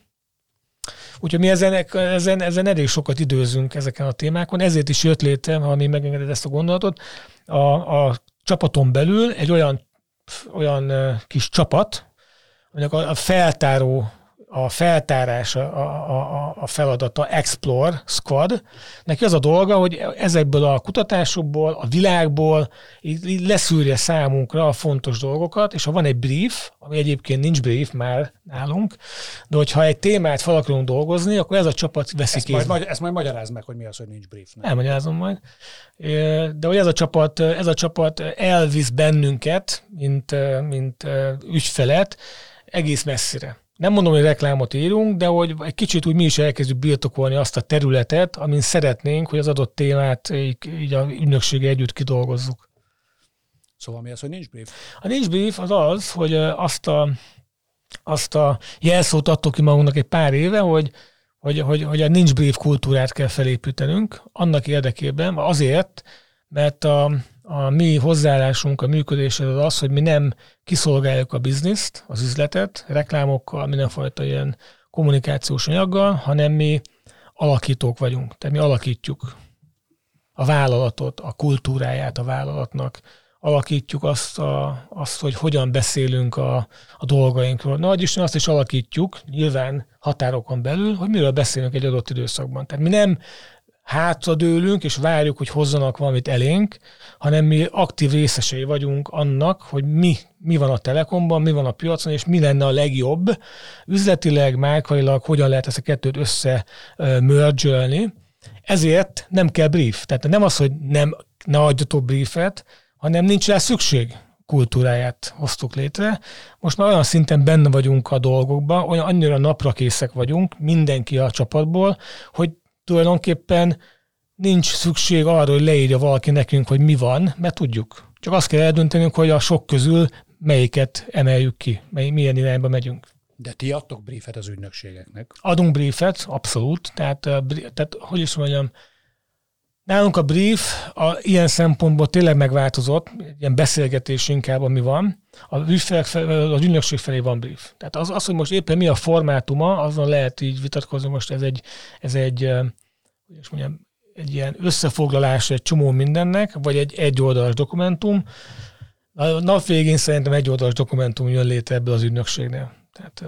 Úgyhogy mi ezen, ezen, ezen elég sokat időzünk ezeken a témákon, ezért is jött létre, ha mi megengedett ezt a gondolatot, a, a csapaton belül egy olyan, olyan kis csapat, mondjuk a feltáró a feltárás a, a, a feladata Explore Squad. Neki az a dolga, hogy ezekből a kutatásokból, a világból így leszűrje számunkra a fontos dolgokat, és ha van egy brief, ami egyébként nincs brief már nálunk, de hogyha egy témát fel akarunk dolgozni, akkor ez a csapat veszi ezt kézbe. Majd, ezt majd magyaráz meg, hogy mi az, hogy nincs brief. Nem? Elmagyarázom majd. De hogy ez a csapat, ez a csapat elvisz bennünket, mint, mint ügyfelet, egész messzire nem mondom, hogy reklámot írunk, de hogy egy kicsit úgy mi is elkezdjük birtokolni azt a területet, amin szeretnénk, hogy az adott témát így, így a ügynöksége együtt kidolgozzuk. Szóval mi az, hogy nincs brief? A nincs brief az az, hogy azt a, azt a jelszót adtuk ki magunknak egy pár éve, hogy, hogy, hogy, hogy a nincs brief kultúrát kell felépítenünk, annak érdekében, azért, mert a, a mi hozzáállásunk, a működéshez az az, hogy mi nem kiszolgáljuk a bizniszt, az üzletet, reklámokkal, mindenfajta ilyen kommunikációs anyaggal, hanem mi alakítók vagyunk. Tehát mi alakítjuk a vállalatot, a kultúráját a vállalatnak, alakítjuk azt, a, azt hogy hogyan beszélünk a, a dolgainkról. Nagy Isten azt is alakítjuk, nyilván határokon belül, hogy miről beszélünk egy adott időszakban. Tehát mi nem hátradőlünk, és várjuk, hogy hozzanak valamit elénk, hanem mi aktív részesei vagyunk annak, hogy mi, mi van a Telekomban, mi van a piacon, és mi lenne a legjobb üzletileg, márkailag, hogyan lehet ezt a kettőt össze mergelni. Ezért nem kell brief. Tehát nem az, hogy nem, ne adjatok briefet, hanem nincs rá szükség kultúráját hoztuk létre. Most már olyan szinten benne vagyunk a dolgokban, olyan annyira napra készek vagyunk, mindenki a csapatból, hogy tulajdonképpen nincs szükség arra, hogy leírja valaki nekünk, hogy mi van, mert tudjuk. Csak azt kell eldöntenünk, hogy a sok közül melyiket emeljük ki, mely, milyen irányba megyünk. De ti adtok briefet az ügynökségeknek? Adunk briefet, abszolút. Tehát, tehát hogy is mondjam, Nálunk a brief a, ilyen szempontból tényleg megváltozott, ilyen beszélgetés inkább, ami van. A felé, az ügynökség felé van brief. Tehát az, az, hogy most éppen mi a formátuma, azon lehet így vitatkozni, most ez egy, ez egy, hogy is mondjam, egy ilyen összefoglalás egy csomó mindennek, vagy egy egyoldalas dokumentum. A nap végén szerintem egy oldalas dokumentum jön létre ebből az ügynökségnél. Tehát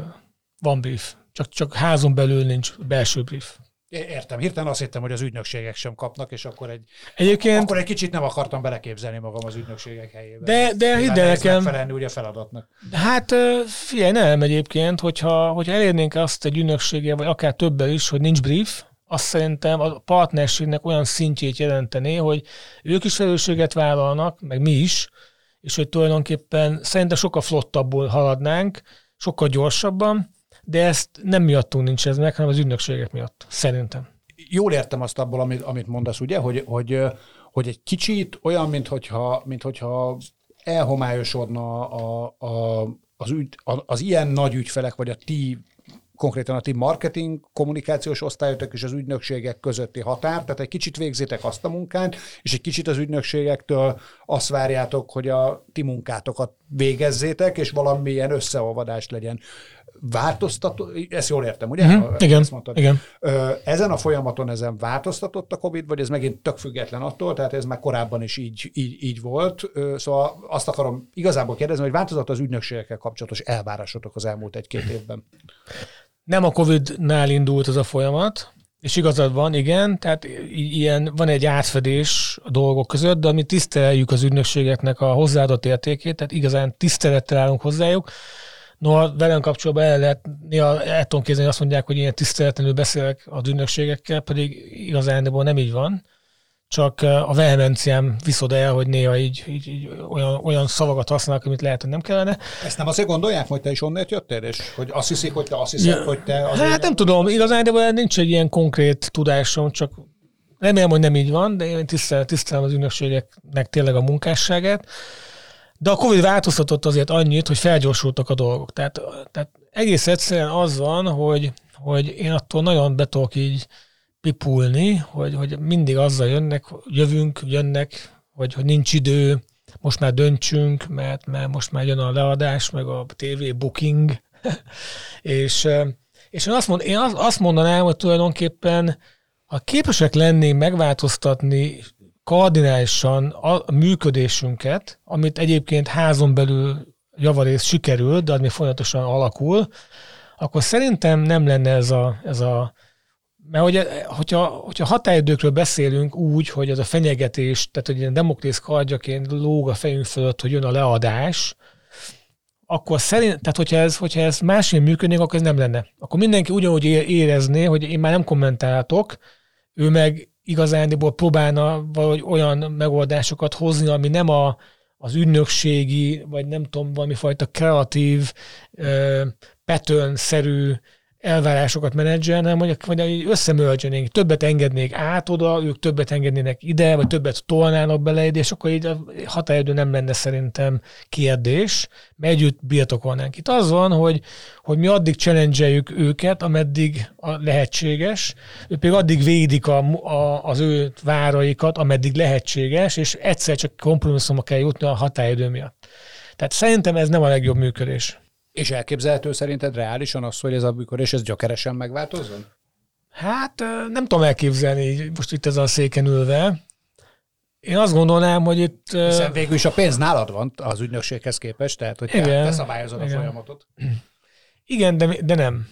van brief. Csak, csak házon belül nincs belső brief. Értem, hirtelen azt hittem, hogy az ügynökségek sem kapnak, és akkor egy, Egyébként, akkor egy kicsit nem akartam beleképzelni magam az ügynökségek helyébe. De, de hidd el nekem... Felelni ugye a feladatnak. Hát figyelj, nem egyébként, hogyha, hogyha elérnénk azt egy ügynökséggel, vagy akár többel is, hogy nincs brief, azt szerintem a partnerségnek olyan szintjét jelentené, hogy ők is felelősséget vállalnak, meg mi is, és hogy tulajdonképpen szerintem sokkal flottabbul haladnánk, sokkal gyorsabban, de ezt nem miattunk nincs ez meg, hanem az ügynökségek miatt, szerintem. Jól értem azt abból, amit, amit mondasz, ugye, hogy, hogy, hogy egy kicsit olyan, mint hogyha, mint hogyha elhomályosodna a, a, az, ügy, az ilyen nagy ügyfelek, vagy a ti konkrétan a ti marketing kommunikációs osztályotok és az ügynökségek közötti határ, tehát egy kicsit végzitek azt a munkát, és egy kicsit az ügynökségektől azt várjátok, hogy a ti munkátokat végezzétek, és valamilyen összeolvadás legyen változtató, ezt jól értem, ugye? Uh-huh. Igen, mondtad. igen. Ezen a folyamaton ezen változtatott a COVID, vagy ez megint tök független attól, tehát ez már korábban is így, így, így volt. Szóval azt akarom igazából kérdezni, hogy változott az ügynökségekkel kapcsolatos elvárásotok az elmúlt egy-két évben? Nem a COVID-nál indult ez a folyamat, és igazad van, igen, tehát ilyen van egy átfedés a dolgok között, de mi tiszteljük az ügynökségeknek a hozzáadott értékét, tehát igazán tisztelettel állunk hozzájuk. No, velem kapcsolatban el lehet, néha el tudom képzelni, azt mondják, hogy ilyen tiszteletlenül beszélek az ügynökségekkel, pedig igazán nem így van. Csak a vehemenciám viszod el, hogy néha így, így, így olyan, olyan szavakat használnak, amit lehet, hogy nem kellene. Ezt nem azért gondolják, hogy te is onnét jöttél, és hogy azt hiszik, hogy te azt hiszed, ja, hogy te... Azért hát nem tudom, igazán, de nincs egy ilyen konkrét tudásom, csak remélem, hogy nem így van, de én tisztelem, tisztelem az ügynökségeknek tényleg a munkásságát. De a Covid változtatott azért annyit, hogy felgyorsultak a dolgok. Tehát, tehát egész egyszerűen az van, hogy, hogy én attól nagyon be tudok így pipulni, hogy, hogy mindig azzal jönnek, jövünk, jönnek, hogy, hogy nincs idő, most már döntsünk, mert, mert most már jön a leadás, meg a TV booking, és, és én, azt mond, én azt mondanám, hogy tulajdonképpen ha képesek lenni megváltoztatni kardinálisan a működésünket, amit egyébként házon belül javarész sikerül, de az még folyamatosan alakul, akkor szerintem nem lenne ez a, ez a mert hogy, hogyha, hogyha határidőkről beszélünk úgy, hogy ez a fenyegetés, tehát hogy ilyen demokrész kardjaként lóg a fejünk fölött, hogy jön a leadás, akkor szerint, tehát hogyha ez, hogyha ez másként működnék, akkor ez nem lenne. Akkor mindenki ugyanúgy érezné, hogy én már nem kommentáltok, ő meg igazándiból próbálna valahogy olyan megoldásokat hozni, ami nem a, az ügynökségi, vagy nem tudom, valami fajta kreatív, pattern-szerű elvárásokat menedzselni, hanem hogy, hogy összemölcsönénk, többet engednék át oda, ők többet engednének ide, vagy többet tolnának bele és akkor így a határidő nem lenne szerintem kérdés, mert együtt birtokolnánk. Itt az van, hogy, hogy mi addig challenge őket, ameddig a lehetséges, ők pedig addig védik a, a, az ő váraikat, ameddig lehetséges, és egyszer csak kompromisszumok kell jutni a határidő miatt. Tehát szerintem ez nem a legjobb működés. És elképzelhető szerinted reálisan az, hogy ez a működés ez gyökeresen megváltozzon? Hát nem tudom elképzelni most itt ez a széken ülve. Én azt gondolnám, hogy itt... Hiszen végül is a pénz nálad van az ügynökséghez képest, tehát hogy igen, te, szabályozod igen. a folyamatot. Igen, de, de nem.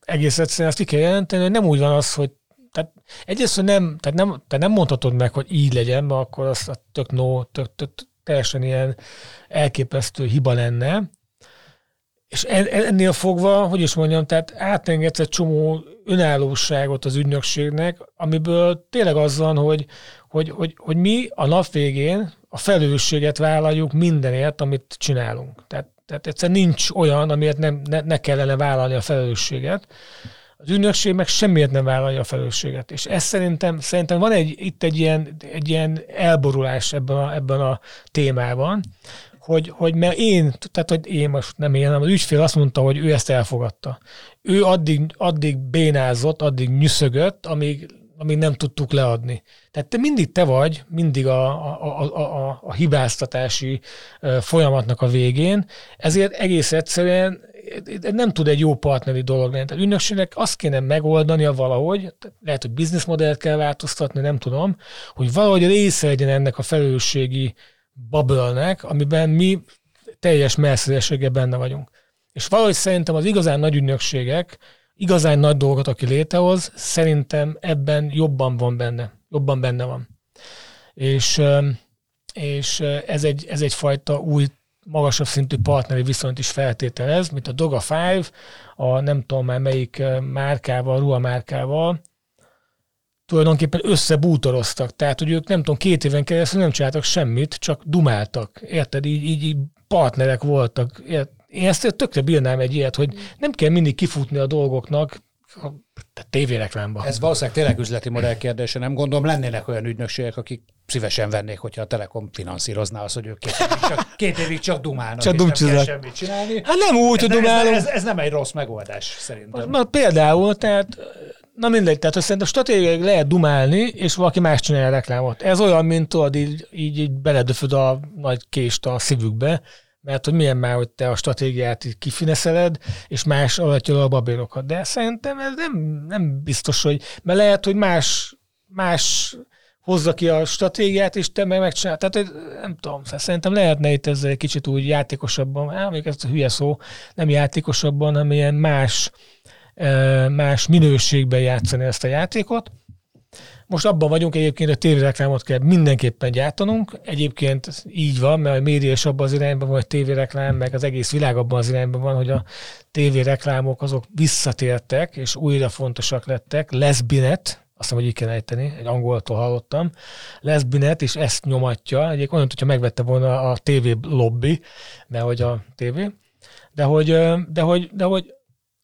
Egész egyszerűen azt ki kell jelenteni, hogy nem úgy van az, hogy tehát egyrészt, hogy nem, tehát nem, te nem mondhatod meg, hogy így legyen, mert akkor az a tök no, tök, tök, teljesen ilyen elképesztő hiba lenne. És ennél fogva, hogy is mondjam, tehát átengedsz egy csomó önállóságot az ügynökségnek, amiből tényleg az van, hogy, hogy, hogy, hogy mi a nap végén a felelősséget vállaljuk mindenért, amit csinálunk. Tehát, tehát egyszerűen nincs olyan, amiért nem, ne, ne kellene vállalni a felelősséget. Az ügynökség meg semmiért nem vállalja a felelősséget. És ez szerintem, szerintem van egy, itt egy ilyen, egy ilyen elborulás ebben a, ebben a témában, hogy, hogy mert én, tehát hogy én most nem én, hanem az ügyfél azt mondta, hogy ő ezt elfogadta. Ő addig, addig bénázott, addig nyüszögött, amíg, amíg nem tudtuk leadni. Tehát te mindig te vagy, mindig a, a, a, a, a hibáztatási folyamatnak a végén, ezért egész egyszerűen nem tud egy jó partneri dolog lenni. Tehát ügynökségnek azt kéne megoldania valahogy, lehet, hogy bizniszmodellt kell változtatni, nem tudom, hogy valahogy része legyen ennek a felelősségi bubble amiben mi teljes messzességgel benne vagyunk. És valahogy szerintem az igazán nagy ügynökségek, igazán nagy dolgot, aki létehoz, szerintem ebben jobban van benne. Jobban benne van. És, és ez, egy, ez egyfajta új magasabb szintű partneri viszonyt is feltételez, mint a Doga 5, a nem tudom már melyik márkával, ruha márkával, tulajdonképpen összebútoroztak. Tehát, hogy ők nem tudom, két éven keresztül nem csináltak semmit, csak dumáltak. Érted? Így, így, így partnerek voltak. Én ezt tökre bírnám egy ilyet, hogy nem kell mindig kifutni a dolgoknak, a tévéreklámba. Ez valószínűleg tényleg üzleti modell kérdése. Nem gondolom, lennének olyan ügynökségek, akik szívesen vennék, hogyha a Telekom finanszírozná azt, hogy ők két évig csak, két évig csak dumálnak, csak és nem kell semmit csinálni. Hát nem úgy, hogy dumálunk. Ez, ez, ez, nem egy rossz megoldás, szerintem. Na, például, tehát Na mindegy, tehát hogy szerintem stratégiai lehet dumálni, és valaki más csinálja a reklámot. Ez olyan, mint tudod, így, így, így beledöföd a nagy kést a szívükbe, mert hogy milyen már, hogy te a stratégiát így kifineszeled, és más alatja a babélokat. De szerintem ez nem, nem biztos, hogy, mert lehet, hogy más, más hozza ki a stratégiát, és te meg megcsinál. Tehát nem tudom, szerintem lehetne itt ezzel egy kicsit úgy játékosabban, hát még ez a hülye szó, nem játékosabban, hanem ilyen más, más minőségben játszani ezt a játékot. Most abban vagyunk egyébként, hogy tévéreklámot kell mindenképpen gyártanunk. Egyébként így van, mert a média is abban az irányban van, hogy tévéreklám, meg az egész világ abban az irányban van, hogy a tévéreklámok azok visszatértek, és újra fontosak lettek. Lesbinet, azt hiszem, hogy így kell ejteni, egy angoltól hallottam, Lesbinet, és ezt nyomatja. Egyébként olyan, hogyha megvette volna a TV lobby, mert hogy a tévé, de hogy, de hogy, de hogy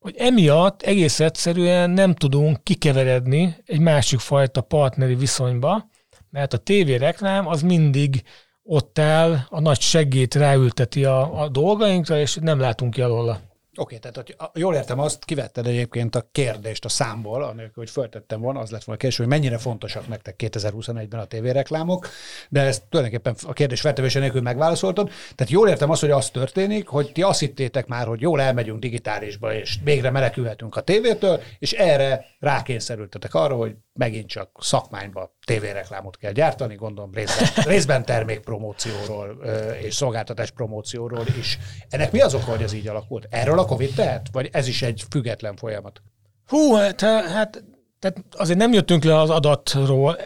hogy emiatt egész egyszerűen nem tudunk kikeveredni egy másik fajta partneri viszonyba, mert a tévéreklám az mindig ott áll, a nagy segít ráülteti a, a dolgainkra, és nem látunk ki alóla. Oké, okay, tehát hogy jól értem azt, kivetted egyébként a kérdést a számból, anélkül, hogy föltettem volna, az lett volna a kérdés, hogy mennyire fontosak nektek 2021-ben a tévéreklámok, de ezt tulajdonképpen a kérdés feltevése nélkül megválaszoltad. Tehát jól értem azt, hogy az történik, hogy ti azt hittétek már, hogy jól elmegyünk digitálisba, és végre menekülhetünk a tévétől, és erre rákényszerültetek arra, hogy megint csak szakmányba tévéreklámot kell gyártani, gondolom részben, részben termékpromócióról és szolgáltatás promócióról is. Ennek mi az oka, hogy ez így alakult? Erről a Covid tehet? Vagy ez is egy független folyamat? Hú, hát, hát tehát azért nem jöttünk le az adatról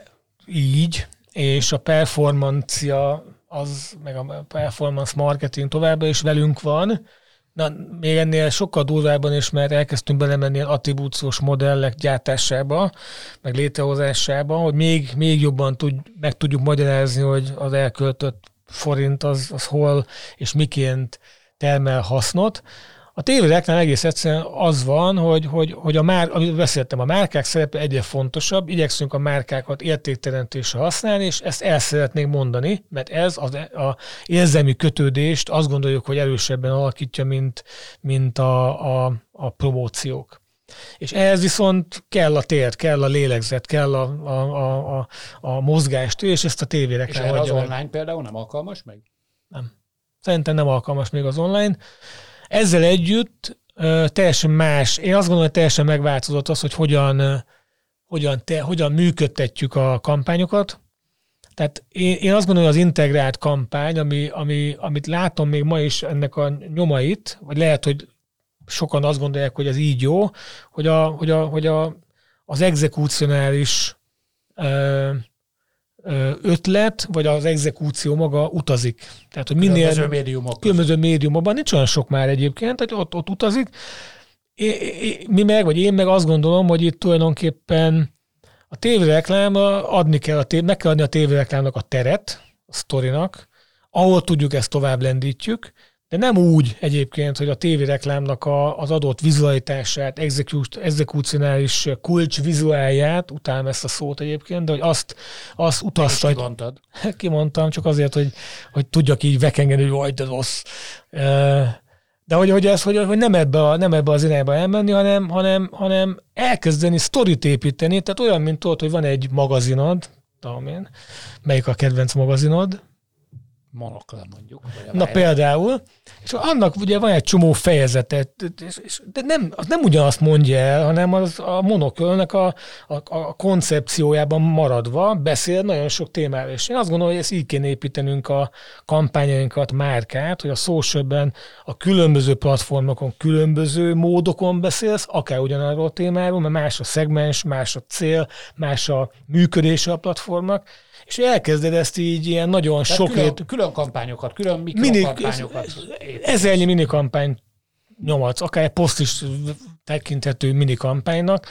így, és a performancia az, meg a performance marketing továbbra is velünk van, Na, még ennél sokkal durvábban is, mert elkezdtünk belemenni az attribúciós modellek gyártásába, meg létrehozásába, hogy még, még jobban tud, meg tudjuk magyarázni, hogy az elköltött forint az, az hol és miként termel hasznot. A tévéreklám egész egyszerűen az van, hogy, hogy, hogy a már, amit beszéltem, a márkák szerepe egyre fontosabb, igyekszünk a márkákat értékteremtésre használni, és ezt el szeretnék mondani, mert ez az a érzelmi kötődést azt gondoljuk, hogy erősebben alakítja, mint, mint a, a, a promóciók. És ehhez viszont kell a tér, kell a lélegzet, kell a, a, a, a, a mozgást, és ezt a tévére kell És erre az online például nem alkalmas meg? Nem. Szerintem nem alkalmas még az online. Ezzel együtt teljesen más, én azt gondolom, hogy teljesen megváltozott az, hogy hogyan, hogyan, te, hogyan működtetjük a kampányokat. Tehát én, én azt gondolom, hogy az integrált kampány, ami, ami, amit látom még ma is ennek a nyomait, vagy lehet, hogy sokan azt gondolják, hogy ez így jó, hogy, a, hogy, a, hogy a, az exekúcionális ötlet, vagy az exekúció maga utazik. Tehát, hogy minél... Különböző médiumok. Különböző médiumokban, nincs olyan sok már egyébként, hogy ott, ott utazik. É, é, mi meg, vagy én meg azt gondolom, hogy itt tulajdonképpen a tévéreklám adni kell, a tév, meg kell adni a tévéreklámnak a teret, a sztorinak, ahol tudjuk ezt tovább lendítjük, de nem úgy egyébként, hogy a tévéreklámnak a, az adott vizualitását, exekúcionális kulcs vizuálját, utálom ezt a szót egyébként, de hogy azt, azt utazta. Kimondtad? Kimondtam, csak azért, hogy, hogy tudjak így vekengeni, hogy vagy, de rossz. De hogy, hogy, ez, hogy, hogy nem, ebbe a, nem ebbe az irányba elmenni, hanem, hanem, hanem elkezdeni sztorit építeni, tehát olyan, mint tudod, hogy van egy magazinod, tudom én, melyik a kedvenc magazinod, monokle mondjuk. Na például, és annak ugye van egy csomó fejezetet, de nem, az nem ugyanazt mondja el, hanem az a monokölnek a, a, a koncepciójában maradva beszél nagyon sok témáról. És én azt gondolom, hogy ezt így kéne építenünk a kampányainkat, márkát, hogy a socialben a különböző platformokon, különböző módokon beszélsz, akár ugyanarról a témáról, mert más a szegmens, más a cél, más a működése a platformnak, és elkezded ezt így ilyen nagyon Tehát sok... Külön, külön kampányokat, külön mikrokampányokat. Mini, ezernyi minikampány nyomatsz, akár egy poszt is tekinthető minikampánynak,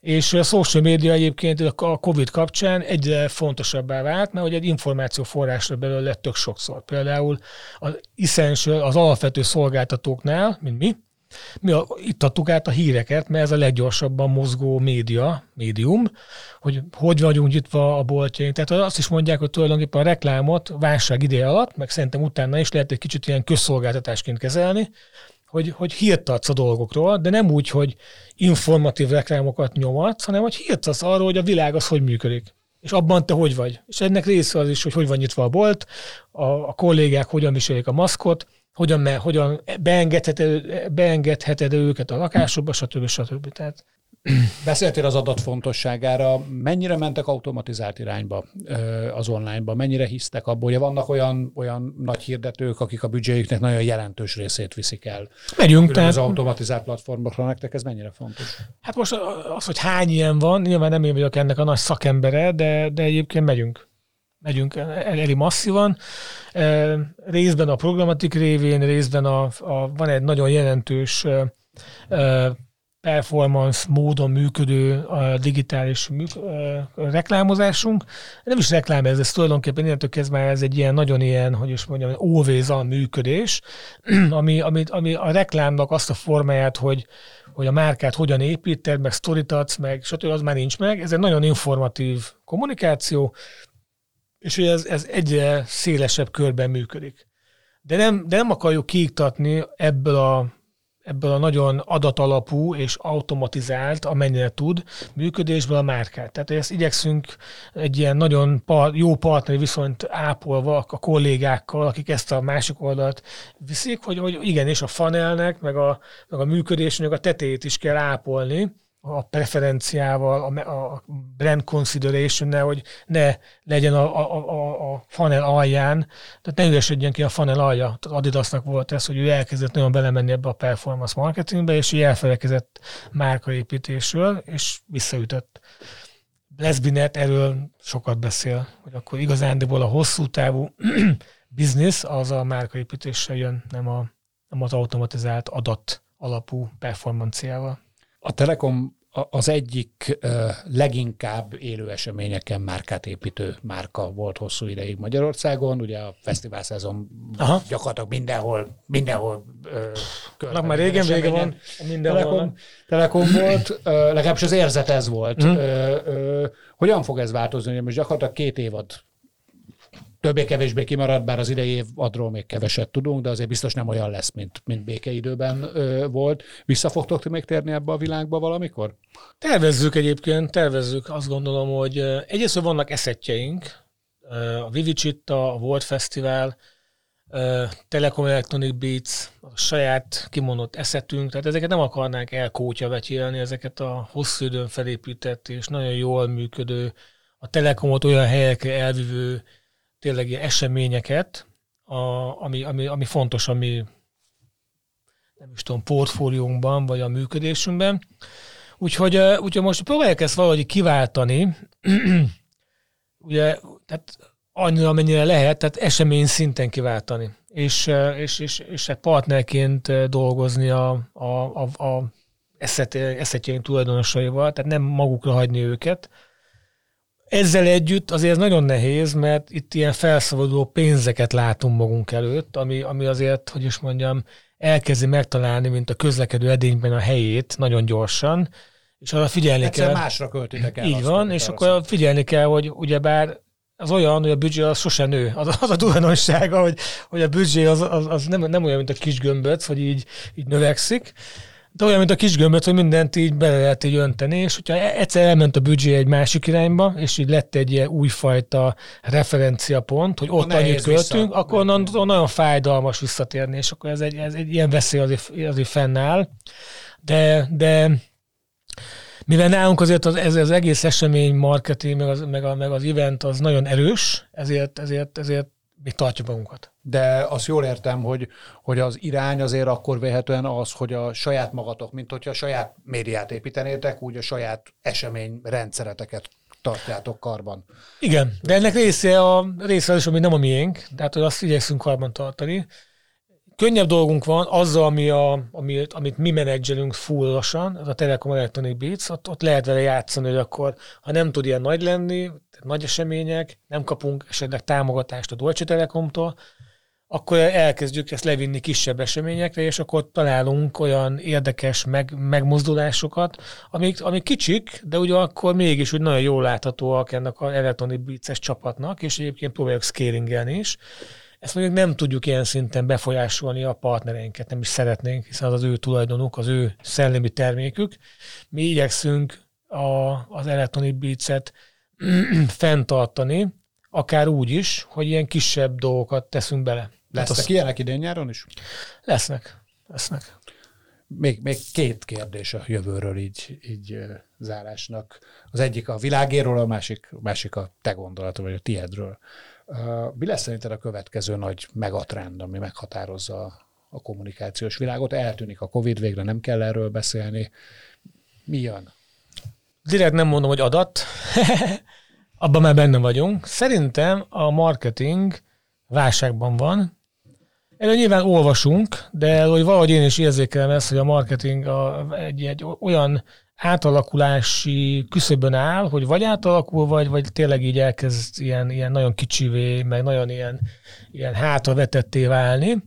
és a social media egyébként a Covid kapcsán egyre fontosabbá vált, mert hogy egy információforrásra belőle lett tök sokszor. Például az essential, az alapvető szolgáltatóknál, mint mi, mi a, itt adtuk át a híreket, mert ez a leggyorsabban mozgó média, médium, hogy hogy vagyunk nyitva a boltjaink. Tehát azt is mondják, hogy tulajdonképpen a reklámot válság ideje alatt, meg szerintem utána is lehet egy kicsit ilyen közszolgáltatásként kezelni, hogy, hogy hírt adsz a dolgokról, de nem úgy, hogy informatív reklámokat nyomatsz, hanem hogy hírt adsz arról, hogy a világ az hogy működik. És abban te hogy vagy. És ennek része az is, hogy hogy van nyitva a bolt, a, a kollégák hogyan viselik a maszkot, hogyan, hogyan beengedheted, beengedheted őket a lakásokba, stb. stb. Tehát Beszéltél az adat fontosságára, mennyire mentek automatizált irányba az onlineba, mennyire hisztek abból, hogy vannak olyan, olyan nagy hirdetők, akik a büdzséjüknek nagyon jelentős részét viszik el. Megyünk. Tehát... Az automatizált platformokra nektek ez mennyire fontos? Hát most az, hogy hány ilyen van, nyilván nem én vagyok ennek a nagy szakembere, de, de egyébként megyünk megyünk elég masszívan. Részben a programatik révén, részben a, a, van egy nagyon jelentős performance módon működő a digitális mű, reklámozásunk. Nem is reklám ez, ez tulajdonképpen innentől kezdve ez egy ilyen nagyon ilyen, hogy is mondjam, always on működés, ami, ami, ami a reklámnak azt a formáját, hogy, hogy a márkát hogyan építed, meg sztorit adsz, meg stb. az már nincs meg. Ez egy nagyon informatív kommunikáció, és hogy ez, ez egyre szélesebb körben működik. De nem, de nem akarjuk kiiktatni ebből a, ebből a nagyon adatalapú és automatizált, amennyire tud, működésből a márkát. Tehát ezt igyekszünk egy ilyen nagyon par, jó partneri viszonyt ápolva a kollégákkal, akik ezt a másik oldalt viszik, hogy, hogy igen, és a fanelnek, meg a, meg a működésnek a tetejét is kell ápolni, a preferenciával, a, brand consideration hogy ne legyen a, a, a, a funnel alján, tehát ne üresedjen ki a funnel alja. Tehát Adidasnak volt ez, hogy ő elkezdett nagyon belemenni ebbe a performance marketingbe, és ő elfelelkezett márkaépítésről, és visszaütött. Lesbinet erről sokat beszél, hogy akkor igazándiból a hosszú távú biznisz az a márkaépítéssel jön, nem, a, nem az automatizált adat alapú performanciával. A Telekom az egyik leginkább élő eseményeken márkát építő márka volt hosszú ideig Magyarországon. Ugye a fesztivál szezon Aha. gyakorlatilag mindenhol, mindenhol Na, már régen vége van, mindenhol. Telekom, Telekom volt, legalábbis az érzet ez volt. Hmm. Hogyan fog ez változni? Ugye most gyakorlatilag két évad többé-kevésbé kimarad, bár az idei évadról még keveset tudunk, de azért biztos nem olyan lesz, mint, mint békeidőben ö, volt. Vissza fogtok még térni ebbe a világba valamikor? Tervezzük egyébként, tervezzük. Azt gondolom, hogy egyrészt vannak eszetjeink, a Vivicsitta, a World Festival, Telecom Electronic Beats, a saját kimondott eszetünk, tehát ezeket nem akarnánk elkótya vetélni, ezeket a hosszú időn felépített és nagyon jól működő, a Telekomot olyan helyekre elvívő tényleg ilyen eseményeket, a, ami, ami, ami fontos a mi nem is tudom, portfóliónkban, vagy a működésünkben. Úgyhogy, úgyhogy most próbálják ezt valahogy kiváltani, ugye, tehát annyira, amennyire lehet, tehát esemény szinten kiváltani, és, és, és, és hát partnerként dolgozni a, a, a, a eszetjeink tulajdonosaival, tehát nem magukra hagyni őket, ezzel együtt azért nagyon nehéz, mert itt ilyen felszabaduló pénzeket látunk magunk előtt, ami, ami azért, hogy is mondjam, elkezdi megtalálni, mint a közlekedő edényben a helyét nagyon gyorsan, és arra figyelni Egyszer kell. másra költitek el. Így van, és akkor azt. figyelni kell, hogy ugyebár az olyan, hogy a büdzsé az sose nő. Az, az a tulajdonsága, hogy, hogy a büdzsé az, az, az nem, nem olyan, mint a kis gömböc, hogy így, így növekszik, de olyan, mint a kis gömböt, hogy mindent így bele lehet így önteni, és hogyha e- egyszer elment a büdzsé egy másik irányba, és így lett egy ilyen újfajta referenciapont, hogy ott annyit költünk, vissza. akkor onnan, nagyon fájdalmas visszatérni, és akkor ez egy, ez egy ilyen veszély azért, azért fennáll. De, de mivel nálunk azért az, ez az egész esemény, marketing, meg az, meg, a, meg az event az nagyon erős, ezért, ezért, ezért még tartjuk magunkat. De azt jól értem, hogy, hogy az irány azért akkor véhetően az, hogy a saját magatok, mint hogyha a saját médiát építenétek, úgy a saját esemény rendszereteket tartjátok karban. Igen, de ennek része a része is, ami nem a miénk, tehát hogy azt igyekszünk karban tartani. Könnyebb dolgunk van azzal, ami a, ami, amit mi menedzselünk fullosan, az a Telekom Electronic Beats, ott, ott lehet vele játszani, hogy akkor, ha nem tud ilyen nagy lenni, nagy események, nem kapunk esetleg támogatást a Deutsche Telekomtól, akkor elkezdjük ezt levinni kisebb eseményekre, és akkor találunk olyan érdekes meg, megmozdulásokat, amik, amik kicsik, de ugyanakkor mégis úgy nagyon jól láthatóak ennek a Electronic Beats csapatnak, és egyébként próbáljuk scalingelni is. Ezt mondjuk nem tudjuk ilyen szinten befolyásolni a partnereinket, nem is szeretnénk, hiszen az az ő tulajdonuk, az ő szellemi termékük. Mi igyekszünk a, az Electronic Beats-et fenntartani, akár úgy is, hogy ilyen kisebb dolgokat teszünk bele. Lesznek az... ilyenek idén nyáron is? Lesznek. Lesznek. Még, még két kérdés a jövőről így, így zárásnak. Az egyik a világéről, a másik, másik a te gondolatod, vagy a tiedről. Mi lesz szerinted a következő nagy megatrend, ami meghatározza a kommunikációs világot? Eltűnik a Covid, végre nem kell erről beszélni. Mi jön? Direkt nem mondom, hogy adat. Abban már benne vagyunk. Szerintem a marketing válságban van. Erről nyilván olvasunk, de hogy valahogy én is érzékelem ezt, hogy a marketing a, egy, egy olyan átalakulási küszöbön áll, hogy vagy átalakul, vagy, vagy tényleg így elkezd ilyen, ilyen nagyon kicsivé, meg nagyon ilyen, ilyen hátravetetté válni.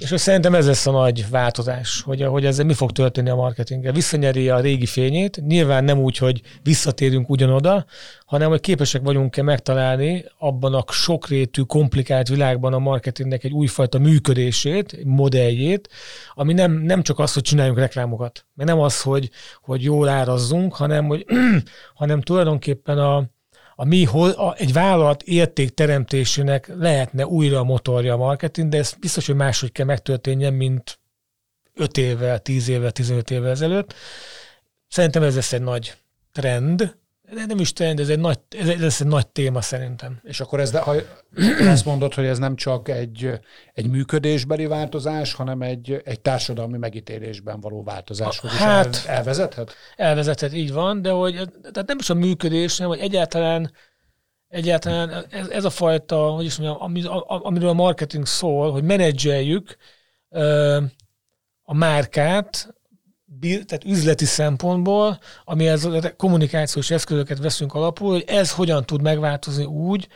És hogy szerintem ez lesz a nagy változás, hogy, hogy ezzel mi fog történni a marketinggel. Visszanyeri a régi fényét, nyilván nem úgy, hogy visszatérünk ugyanoda, hanem hogy képesek vagyunk-e megtalálni abban a sokrétű, komplikált világban a marketingnek egy újfajta működését, modelljét, ami nem, nem csak az, hogy csináljunk reklámokat, mert nem az, hogy, hogy jól árazzunk, hanem, hogy, hanem tulajdonképpen a, a mi, a, egy vállalat értékteremtésének lehetne újra a motorja a marketing, de ez biztos, hogy máshogy kell megtörténjen, mint 5 évvel, 10 évvel, 15 évvel ezelőtt. Szerintem ez lesz egy nagy trend, de nem is trend, ez egy nagy, ez, ez egy nagy téma szerintem. És akkor ez, ha azt mondod, hogy ez nem csak egy, egy működésbeli változás, hanem egy, egy társadalmi megítélésben való változás, hogy hát, el, elvezethet? Elvezethet, így van, de hogy tehát nem is a működés, hanem hogy egyáltalán egyáltalán ez, ez a fajta, hogy is mondjam, amiről a marketing szól, hogy menedzseljük a márkát, tehát üzleti szempontból, ami ez a kommunikációs eszközöket veszünk alapul, hogy ez hogyan tud megváltozni úgy,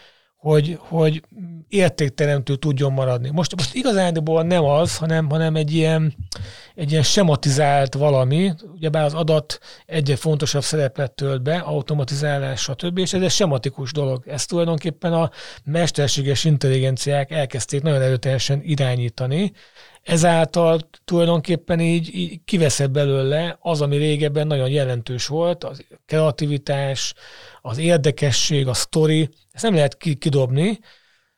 hogy, hogy értékteremtő tudjon maradni. Most, most igazándiból nem az, hanem, hanem egy ilyen, egy ilyen sematizált valami, ugyebár az adat egyre fontosabb szerepet tölt be, automatizálás, stb., és ez egy sematikus dolog. Ezt tulajdonképpen a mesterséges intelligenciák elkezdték nagyon erőteljesen irányítani, ezáltal tulajdonképpen így, így kiveszed belőle az, ami régebben nagyon jelentős volt, az kreativitás, az érdekesség, a sztori, ezt nem lehet kidobni,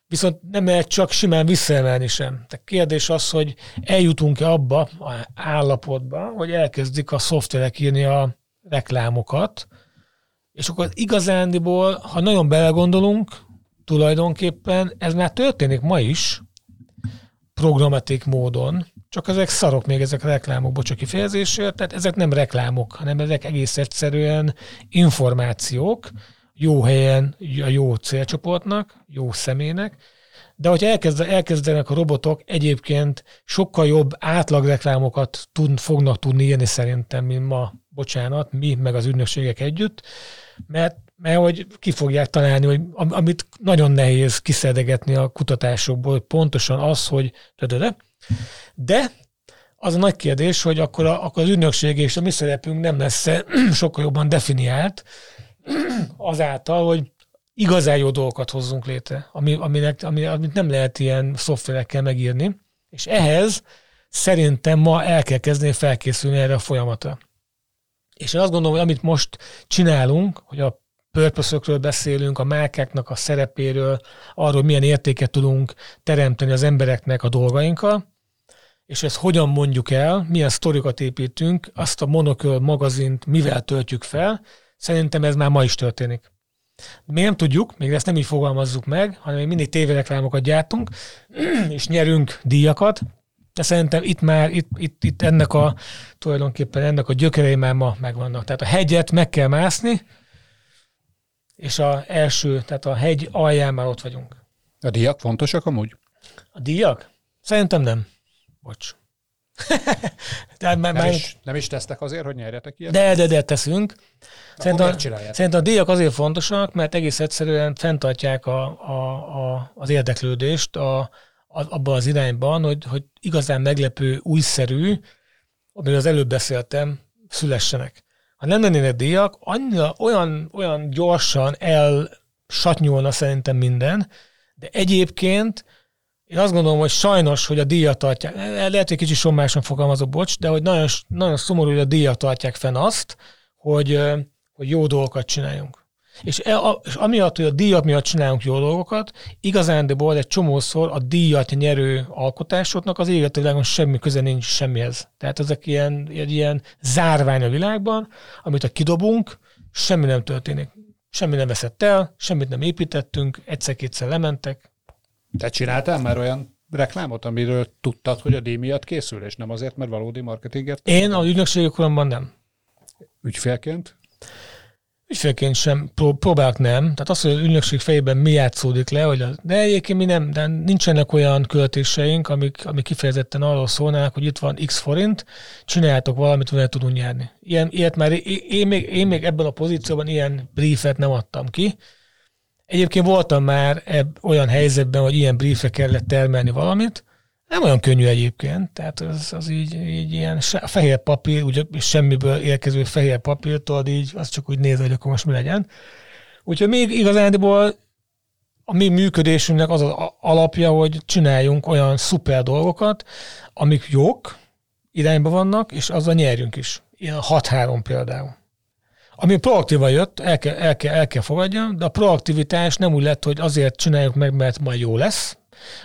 viszont nem lehet csak simán visszaemelni sem. Tehát kérdés az, hogy eljutunk-e abba a állapotba, hogy elkezdik a szoftverek írni a reklámokat, és akkor igazándiból, ha nagyon belegondolunk, tulajdonképpen ez már történik ma is, programatik módon, csak ezek szarok még ezek a reklámok, bocsánat kifejezésért, tehát ezek nem reklámok, hanem ezek egész egyszerűen információk, jó helyen, a jó célcsoportnak, jó személynek, de hogyha elkezd, elkezdenek a robotok egyébként sokkal jobb átlagreklámokat tud, fognak tudni írni szerintem, mint ma, bocsánat, mi, meg az ügynökségek együtt, mert, mert hogy ki fogják találni, hogy amit nagyon nehéz kiszedegetni a kutatásokból, pontosan az, hogy de, de, de az a nagy kérdés, hogy akkor, a, akkor az ügynökség és a mi szerepünk nem lesz sokkal jobban definiált, azáltal, hogy igazán jó dolgokat hozzunk létre, ami, aminek, ami, amit nem lehet ilyen szoftverekkel megírni, és ehhez szerintem ma el kell kezdeni felkészülni erre a folyamatra. És én azt gondolom, hogy amit most csinálunk, hogy a purpose beszélünk, a márkáknak a szerepéről, arról, milyen értéket tudunk teremteni az embereknek a dolgainkkal, és ezt hogyan mondjuk el, milyen sztorikat építünk, azt a monoköl magazint mivel töltjük fel, Szerintem ez már ma is történik. Mi nem tudjuk, még ezt nem így fogalmazzuk meg, hanem még mindig tévéreklámokat gyártunk, és nyerünk díjakat, de szerintem itt már, itt, itt, itt ennek a, tulajdonképpen ennek a gyökerei már ma megvannak. Tehát a hegyet meg kell mászni, és a első, tehát a hegy alján már ott vagyunk. A díjak fontosak amúgy? A díjak? Szerintem nem. Bocs. Tehát már, nem, már... Is, nem is tesztek azért, hogy nyerjetek ilyet? De, de, de teszünk. Szerintem, szerintem a díjak azért fontosak, mert egész egyszerűen fenntartják a, a, a, az érdeklődést a, a, abban az irányban, hogy, hogy igazán meglepő, újszerű, amiről az előbb beszéltem, szülessenek. Ha nem lennének díjak, annyira olyan, olyan gyorsan elsatnyolna szerintem minden, de egyébként én azt gondolom, hogy sajnos, hogy a díjat tartják, lehet, hogy kicsit sommásan fogalmazok, bocs, de hogy nagyon, nagyon szomorú, hogy a díjat tartják fenn azt, hogy, hogy jó dolgokat csináljunk. És, e, a, és amiatt, hogy a díjat miatt csinálunk jó dolgokat, igazándiból egy csomószor a díjat nyerő alkotásoknak az életvilágon semmi köze nincs semmihez. Tehát ezek ilyen, egy ilyen zárvány a világban, amit a kidobunk, semmi nem történik. Semmi nem veszett el, semmit nem építettünk, egyszer-kétszer lementek, te csináltál már olyan reklámot, amiről tudtad, hogy a díj miatt készül, és nem azért, mert valódi marketinget? Én a ügynökségi koromban nem. Ügyfélként? Ügyfélként sem, pró- próbálok nem. Tehát az, hogy az ügynökség fejében mi játszódik le, hogy az, de egyébként mi nem, de nincsenek olyan költéseink, amik, amik kifejezetten arról szólnának, hogy itt van x forint, csináljátok valamit, amivel tudunk nyerni. Ilyen, ilyet már én, még, én még ebben a pozícióban ilyen briefet nem adtam ki, Egyébként voltam már ebb, olyan helyzetben, hogy ilyen briefre kellett termelni valamit, nem olyan könnyű egyébként, tehát az, az így, így ilyen a fehér papír, ugye semmiből érkező fehér papírtól, így az csak úgy néz, hogy akkor most mi legyen. Úgyhogy még igazándiból a mi működésünknek az az alapja, hogy csináljunk olyan szuper dolgokat, amik jók, irányba vannak, és azzal nyerjünk is. Ilyen 6-3 például. Ami proaktívan jött, el kell, el, kell, el kell fogadjam, de a proaktivitás nem úgy lett, hogy azért csináljuk meg, mert majd jó lesz.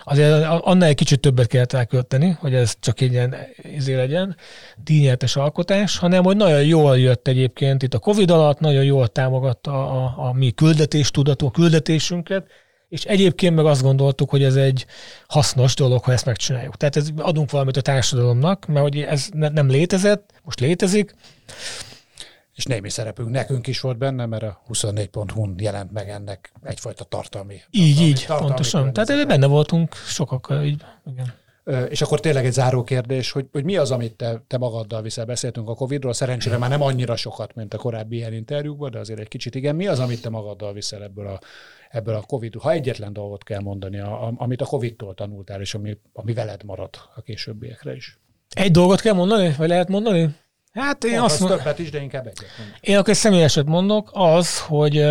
Azért annál egy kicsit többet kellett elkölteni, hogy ez csak egy ilyen izé legyen, díjnyertes alkotás, hanem hogy nagyon jól jött egyébként itt a Covid alatt, nagyon jól támogatta a, a, a mi küldetéstudató küldetésünket, és egyébként meg azt gondoltuk, hogy ez egy hasznos dolog, ha ezt megcsináljuk. Tehát ez, adunk valamit a társadalomnak, mert hogy ez ne, nem létezett, most létezik, és némi szerepünk nekünk is volt benne, mert a 24.hu-n jelent meg ennek egyfajta tartalmi. Így, tartalmi, így, tartalmi pontosan. Tehát benne voltunk sokakkal, így, igen. És akkor tényleg egy záró kérdés, hogy, hogy mi az, amit te, te magaddal viszel? Beszéltünk a Covid-ról, szerencsére már nem annyira sokat, mint a korábbi ilyen interjúkban, de azért egy kicsit igen. Mi az, amit te magaddal viszel ebből a, ebből a Covid, ha egyetlen dolgot kell mondani, a, a, amit a Covid-tól tanultál, és ami, ami veled marad a későbbiekre is? Egy dolgot kell mondani, vagy lehet mondani? Hát én azt mondom, többet is, de inkább egyet. Én akkor személyeset mondok, az, hogy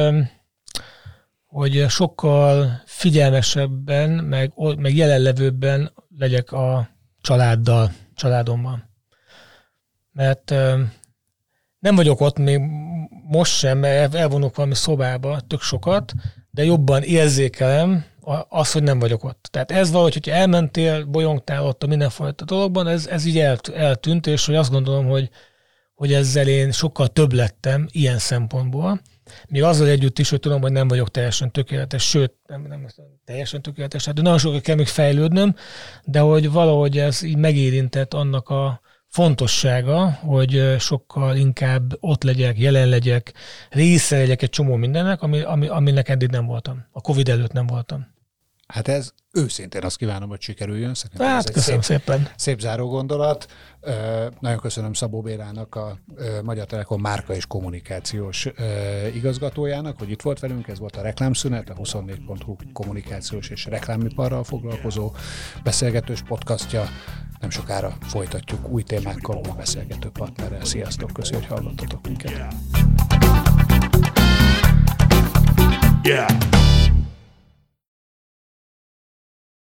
hogy sokkal figyelmesebben, meg, meg jelenlevőbben legyek a családdal, családommal. Mert nem vagyok ott még most sem, mert elvonok valami szobába tök sokat, de jobban érzékelem az, hogy nem vagyok ott. Tehát ez valahogy, hogy elmentél, bolyongtál ott a mindenfajta dologban, ez, ez így eltűnt, és hogy azt gondolom, hogy, hogy ezzel én sokkal több lettem ilyen szempontból, még azzal együtt is, hogy tudom, hogy nem vagyok teljesen tökéletes, sőt, nem, nem teljesen tökéletes, hát nagyon sokat kell még fejlődnöm, de hogy valahogy ez így megérintett annak a fontossága, hogy sokkal inkább ott legyek, jelen legyek, része legyek egy csomó mindennek, ami, ami, aminek eddig nem voltam. A Covid előtt nem voltam. Hát ez őszintén azt kívánom, hogy sikerüljön. Szerintem hát, ez köszönöm szép, szépen. Szép záró gondolat. Nagyon köszönöm Szabó Bélának, a Magyar Telekom márka és kommunikációs igazgatójának, hogy itt volt velünk. Ez volt a reklámszünet, a 24.hu kommunikációs és reklámiparral foglalkozó beszélgetős podcastja. Nem sokára folytatjuk új témákkal, új beszélgető partnerrel. Sziasztok, köszönjük, hogy hallottatok minket. Yeah.